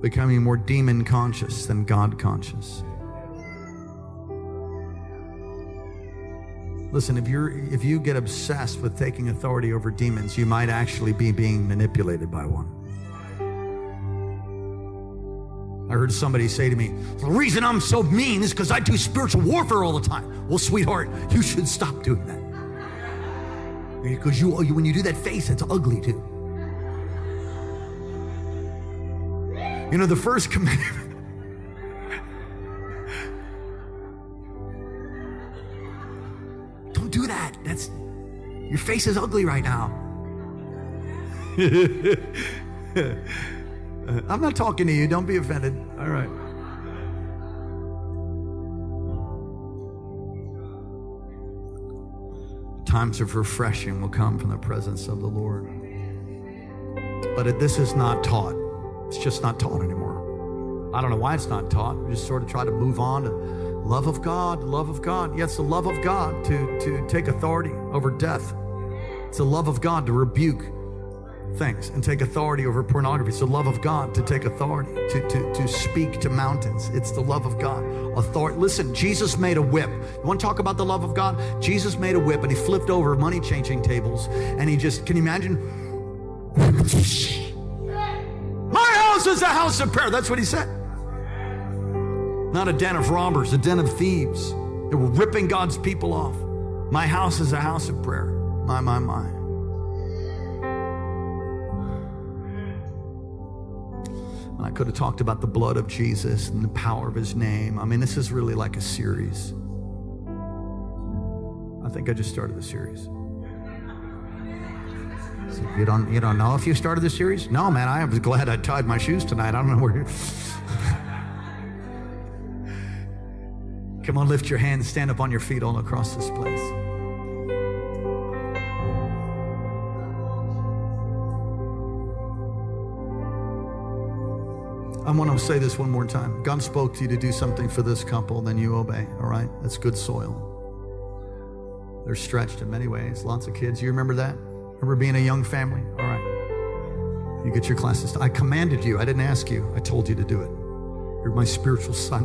becoming more demon conscious than God conscious. Listen, if you're if you get obsessed with taking authority over demons, you might actually be being manipulated by one. I heard somebody say to me, The reason I'm so mean is because I do spiritual warfare all the time. Well, sweetheart, you should stop doing that. Because you, when you do that face, it's ugly too. You know, the first commandment. [laughs] Don't do that. That's your face is ugly right now. [laughs] [laughs] I'm not talking to you. Don't be offended. All right. Times of refreshing will come from the presence of the Lord. But it, this is not taught. It's just not taught anymore. I don't know why it's not taught. We just sort of try to move on to love of God, love of God. Yeah, the love of God to, to take authority over death. It's the love of God to rebuke things and take authority over pornography. It's the love of God to take authority, to, to, to speak to mountains. It's the love of God. Authority. Listen, Jesus made a whip. You want to talk about the love of God? Jesus made a whip and he flipped over money changing tables and he just, can you imagine? My house is a house of prayer. That's what he said. Not a den of robbers, a den of thieves. They were ripping God's people off. My house is a house of prayer. My, my, my. Could have talked about the blood of Jesus and the power of his name. I mean, this is really like a series. I think I just started the series. So you don't you don't know if you started the series? No, man, I was glad I tied my shoes tonight. I don't know where [laughs] Come on, lift your hands, stand up on your feet all across this place. Want to say this one more time. God spoke to you to do something for this couple, then you obey, all right? That's good soil. They're stretched in many ways, lots of kids. You remember that? Remember being a young family? All right. You get your classes. I commanded you. I didn't ask you. I told you to do it. You're my spiritual son.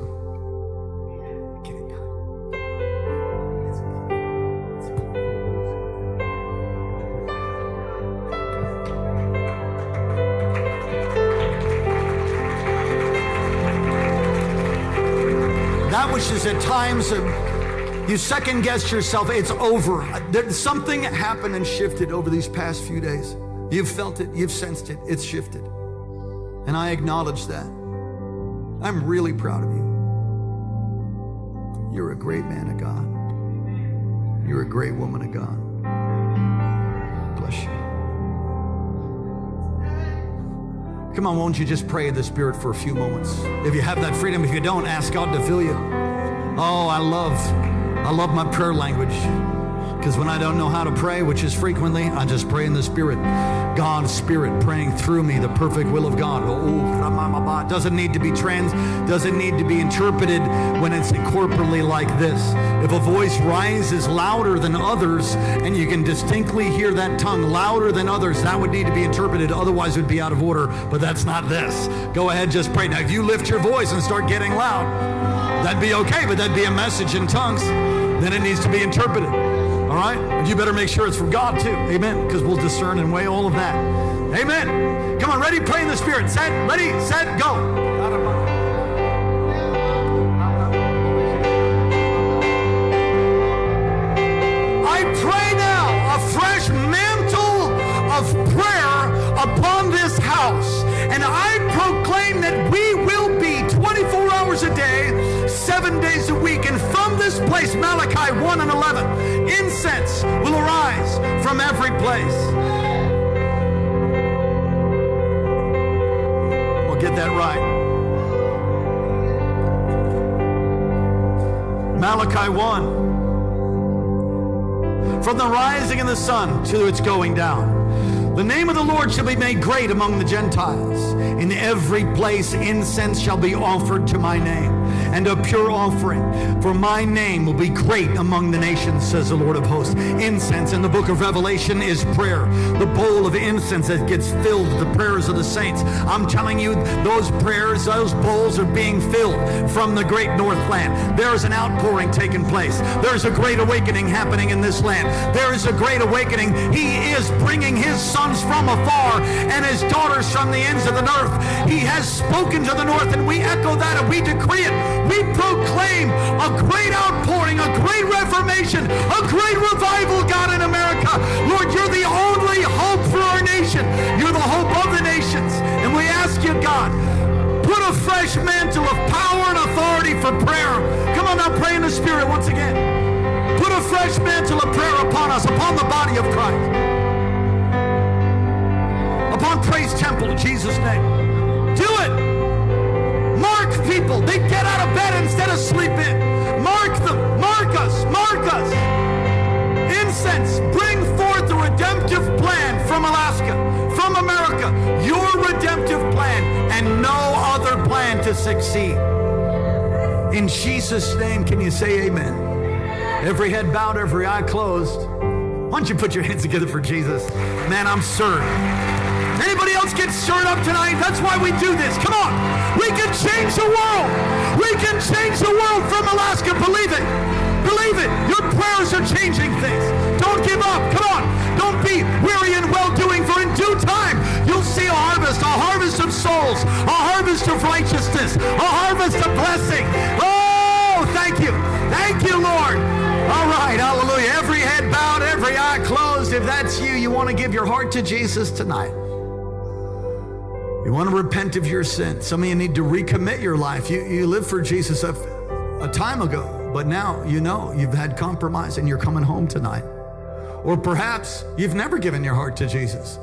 Is at times uh, you second guess yourself, it's over. Something happened and shifted over these past few days. You've felt it, you've sensed it, it's shifted. And I acknowledge that. I'm really proud of you. You're a great man of God. You're a great woman of God. Bless you. Come on, won't you just pray in the Spirit for a few moments? If you have that freedom, if you don't, ask God to fill you. Oh, I love, I love my prayer language. Because when I don't know how to pray, which is frequently, I just pray in the Spirit. God's Spirit praying through me the perfect will of God. Oh, doesn't need to be trans, doesn't need to be interpreted when it's corporately like this. If a voice rises louder than others, and you can distinctly hear that tongue louder than others, that would need to be interpreted. Otherwise, it would be out of order. But that's not this. Go ahead, just pray. Now, if you lift your voice and start getting loud, that'd be okay, but that'd be a message in tongues. Then it needs to be interpreted. All right? And you better make sure it's from God too. Amen. Because we'll discern and weigh all of that. Amen. Come on, ready? Pray in the Spirit. Set, ready, set, go. This place, Malachi 1 and 11, incense will arise from every place. We'll get that right. Malachi 1. From the rising of the sun to its going down The name of the Lord shall be made great among the Gentiles. In every place incense shall be offered to my name, and a pure offering. For my name will be great among the nations, says the Lord of hosts. Incense in the book of Revelation is prayer. The bowl of incense that gets filled with the prayers of the saints. I'm telling you, those prayers, those bowls are being filled from the great Northland. There's an outpouring taking place. There's a great awakening happening in this land. There is a great awakening. He is bringing his sons from afar and his daughters from the ends of the earth. He has spoken to the north, and we echo that and we decree it. We proclaim a great outpouring, a great reformation, a great revival, God, in America. Lord, you're the only hope for our nation. You're the hope of the nations. And we ask you, God, put a fresh mantle of power and authority for prayer. Come on now, pray in the Spirit once again. Put a fresh mantle of prayer upon us, upon the body of Christ. Praise Temple in Jesus' name. Do it. Mark people. They get out of bed instead of sleeping. Mark them. Mark us. Mark us. Incense. Bring forth the redemptive plan from Alaska, from America. Your redemptive plan and no other plan to succeed. In Jesus' name, can you say amen? Every head bowed, every eye closed. Why don't you put your hands together for Jesus? Man, I'm stirred. Else get stirred up tonight? That's why we do this. Come on. We can change the world. We can change the world from Alaska. Believe it. Believe it. Your prayers are changing things. Don't give up. Come on. Don't be weary and well doing, for in due time you'll see a harvest, a harvest of souls, a harvest of righteousness, a harvest of blessing. Oh, thank you. Thank you, Lord. All right, hallelujah. Every head bowed, every eye closed. If that's you, you want to give your heart to Jesus tonight. You want to repent of your sin. Some of you need to recommit your life. You, you lived for Jesus a, a time ago, but now you know you've had compromise and you're coming home tonight. Or perhaps you've never given your heart to Jesus.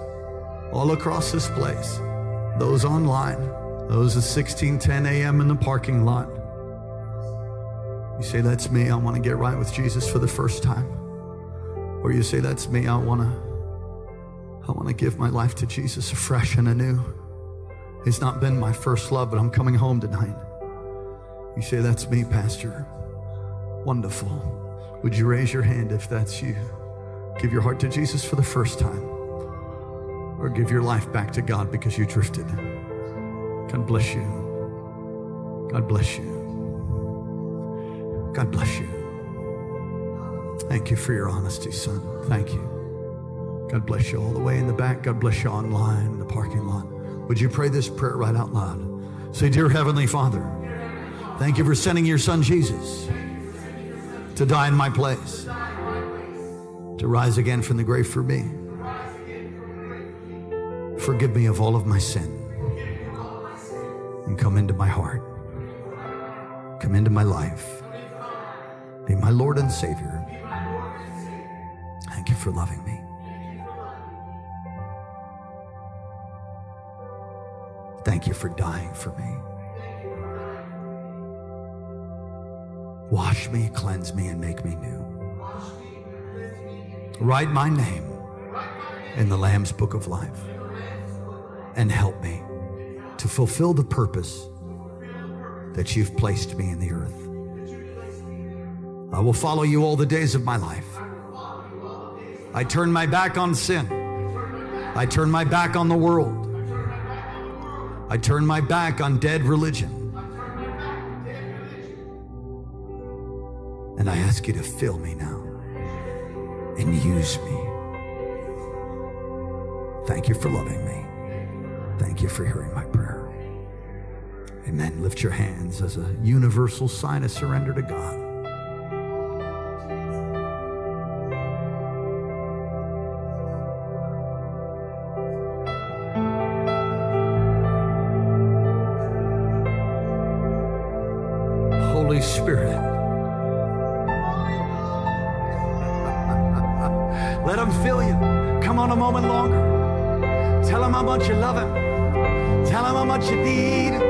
All across this place, those online, those at 1610 a.m. in the parking lot. You say, That's me. I want to get right with Jesus for the first time. Or you say, That's me. I want to. I want to give my life to Jesus afresh and anew. It's not been my first love, but I'm coming home tonight. You say, That's me, Pastor. Wonderful. Would you raise your hand if that's you? Give your heart to Jesus for the first time, or give your life back to God because you drifted. God bless you. God bless you. God bless you. Thank you for your honesty, son. Thank you. God bless you all the way in the back. God bless you online in the parking lot. Would you pray this prayer right out loud? Say, Dear Heavenly Father, thank you for sending your son Jesus to die in my place, to rise again from the grave for me. Forgive me of all of my sin and come into my heart. Come into my life. Be my Lord and Savior. Thank you for loving me. Thank you for dying for me. Wash me, cleanse me, and make me new. Write my name in the Lamb's book of life and help me to fulfill the purpose that you've placed me in the earth. I will follow you all the days of my life. I turn my back on sin. I turn my back on the world. I turn my back on dead religion. And I ask you to fill me now and use me. Thank you for loving me. Thank you for hearing my prayer. Amen. Lift your hands as a universal sign of surrender to God. Holy Spirit. Let him fill you. Come on a moment longer. Tell him how much you love him. Tell him how much you need. Oh.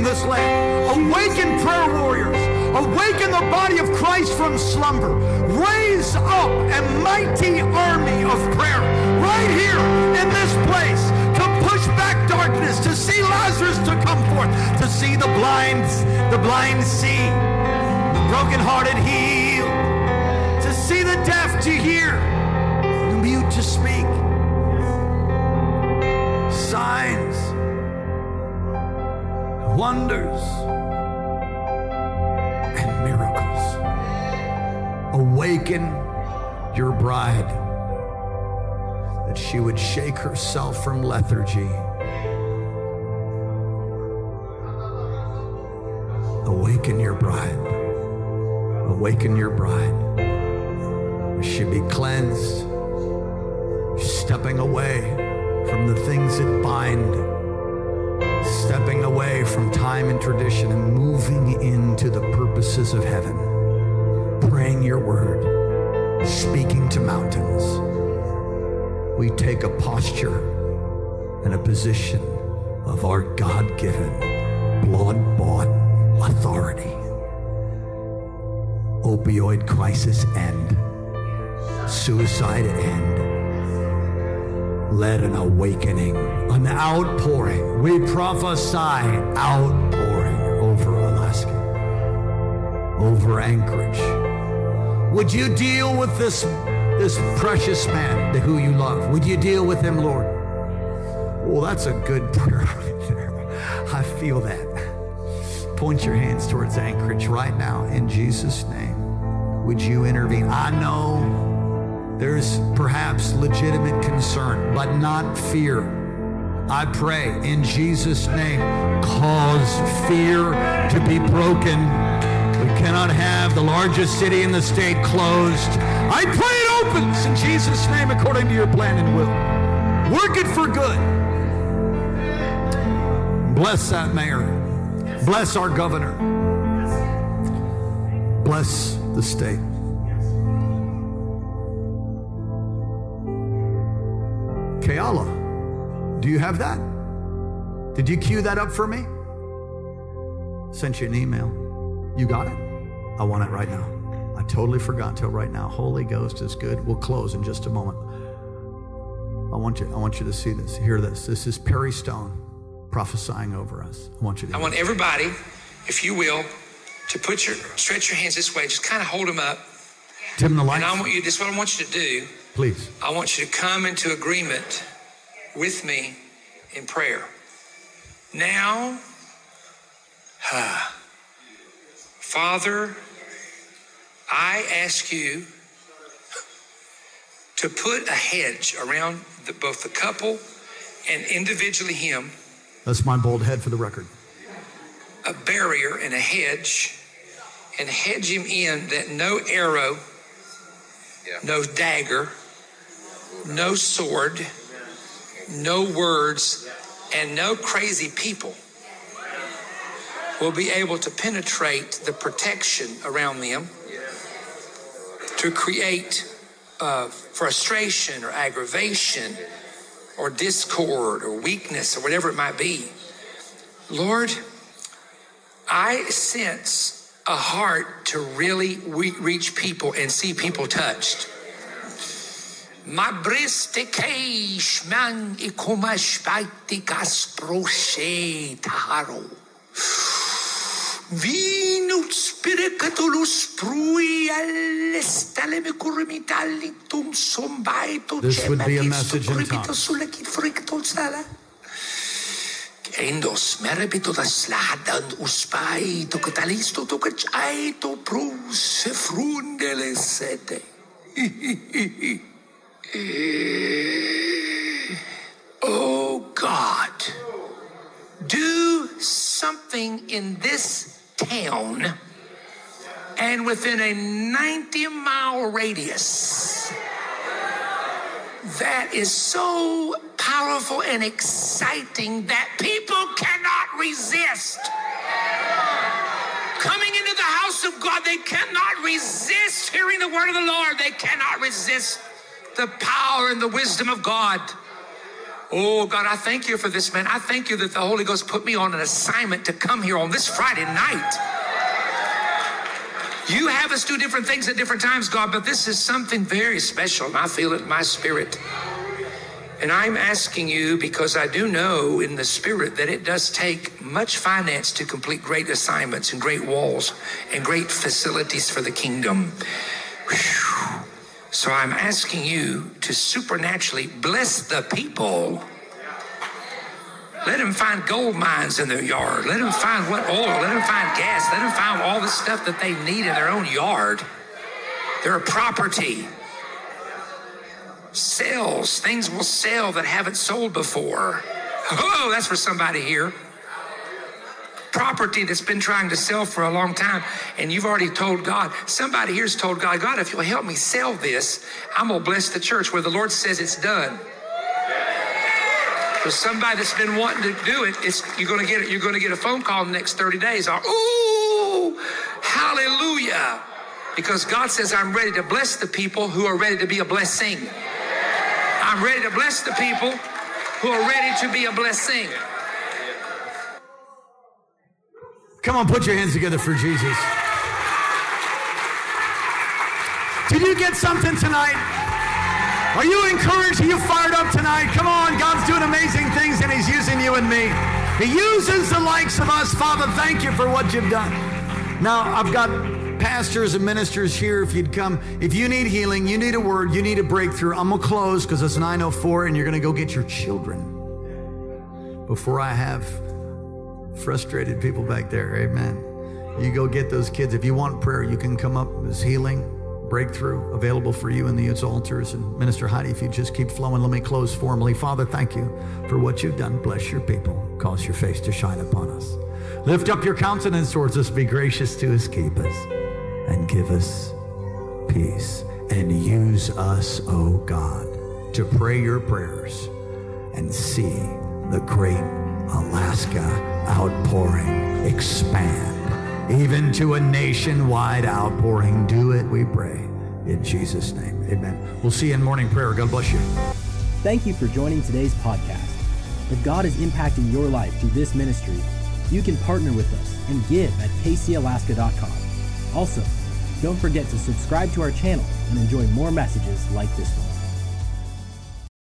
In this land. Awaken prayer warriors. Awaken the body of Christ from slumber. Raise up a mighty army of prayer right here in this place to push back darkness, to see Lazarus to come forth, to see the blind, the blind see, the brokenhearted heal, to see the deaf to hear, wonders, and miracles. Awaken your bride that she would shake herself from lethargy. Awaken your bride. Awaken your bride. She be cleansed stepping away from the things that bind, away from time and tradition and moving into the purposes of heaven, praying your word, speaking to mountains. We take a posture and a position of our God given, blood bought authority. Opioid crisis end, suicide end let an awakening, an outpouring. We prophesy outpouring over Alaska, over Anchorage. Would you deal with this, this precious man who you love? Would you deal with him, Lord? Well, that's a good prayer [laughs] right there. I feel that. Point your hands towards Anchorage right now in Jesus' name. Would you intervene? I know there's perhaps legitimate concern, but not fear. I pray in Jesus' name, cause fear to be broken. We cannot have the largest city in the state closed. I pray it opens in Jesus' name according to your plan and will. Work it for good. Bless that mayor. Bless our governor. Bless the state. Kayala, do you have that? Did you cue that up for me? Sent you an email. You got it? I want it right now. I totally forgot till right now. Holy Ghost is good. We'll close in just a moment. I want you, I want you to see this. Hear this. This is Perry Stone prophesying over us. I want you to I want everybody, if you will, to put your stretch your hands this way. Just kind of hold them up. Dim the light. And I want you. This is what I want you to do. please. I want you to come into agreement with me in prayer. Now, [sighs] Father, I ask you to put a hedge around the, both the couple and individually him, That's my bold head for the record. a barrier and a hedge, and hedge him in that no arrow, no dagger, no sword, no words, and no crazy people will be able to penetrate the protection around them to create uh, frustration or aggravation or discord or weakness or whatever it might be. Lord, I sense a heart to really re- reach people and see people touched. Ma briste keish man ikomash baitikas proshe taharo. Vinut spiricatulus prui all'estaleme curmitalitum sombaito This would be a message in tongues. sulla kit frictol sala. Endos merepito da sladan uspai to catalisto to cachai to prus frundele sete. [laughs] [sighs] Oh God, do something in this town and within a 90 mile radius that is so powerful and exciting that people cannot resist. Coming into the house of God, they cannot resist hearing the word of the Lord. They cannot resist the power and the wisdom of God. Oh, God, I thank you for this, man. I thank you that the Holy Ghost put me on an assignment to come here on this Friday night. You have us do different things at different times, God, but this is something very special, and I feel it in my spirit. And I'm asking you because I do know in the spirit that it does take much finance to complete great assignments and great walls and great facilities for the kingdom. So I'm asking you to supernaturally bless the people. Let them find gold mines in their yard. Let them find what oil. Let them find gas. Let them find all the stuff that they need in their own yard. Their property. Sells. Things will sell that haven't sold before. Oh, that's for somebody here property that's been trying to sell for a long time, and you've already told God, somebody here's told God, God, if you'll help me sell this, I'm going to bless the church where the Lord says it's done. For somebody that's been wanting to do it, it's you're going to get it. You're going to get a phone call in the next 30 days. Or, Ooh, hallelujah! Because God says, I'm ready to bless the people who are ready to be a blessing. I'm ready to bless the people who are ready to be a blessing. Come on, put your hands together for Jesus. Did you get something tonight? Are you encouraged? Are you fired up tonight? Come on, God's doing amazing things and He's using you and me. He uses the likes of us. Father, thank you for what you've done. Now, I've got pastors and ministers here. If you'd come, if you need healing, you need a word, you need a breakthrough, I'm to close because it's 9.04 and you're to go get your children before I have frustrated people back there. Amen. You go get those kids. If you want prayer, you can come up. There's healing, breakthrough available for you in the altars. And Minister Heidi, if you just keep flowing, let me close formally. Father, thank you for what you've done. Bless your people. Cause your face to shine upon us. Lift up your countenance towards us. Be gracious to us. Keep us and give us peace. And use us, O oh God, to pray your prayers and see the great Alaska outpouring expand, even to a nationwide outpouring. Do it, we pray. In Jesus' name, amen. We'll see you in morning prayer. God bless you. Thank you for joining today's podcast. If God is impacting your life through this ministry, you can partner with us and give at kcalaska.com. Also, don't forget to subscribe to our channel and enjoy more messages like this one.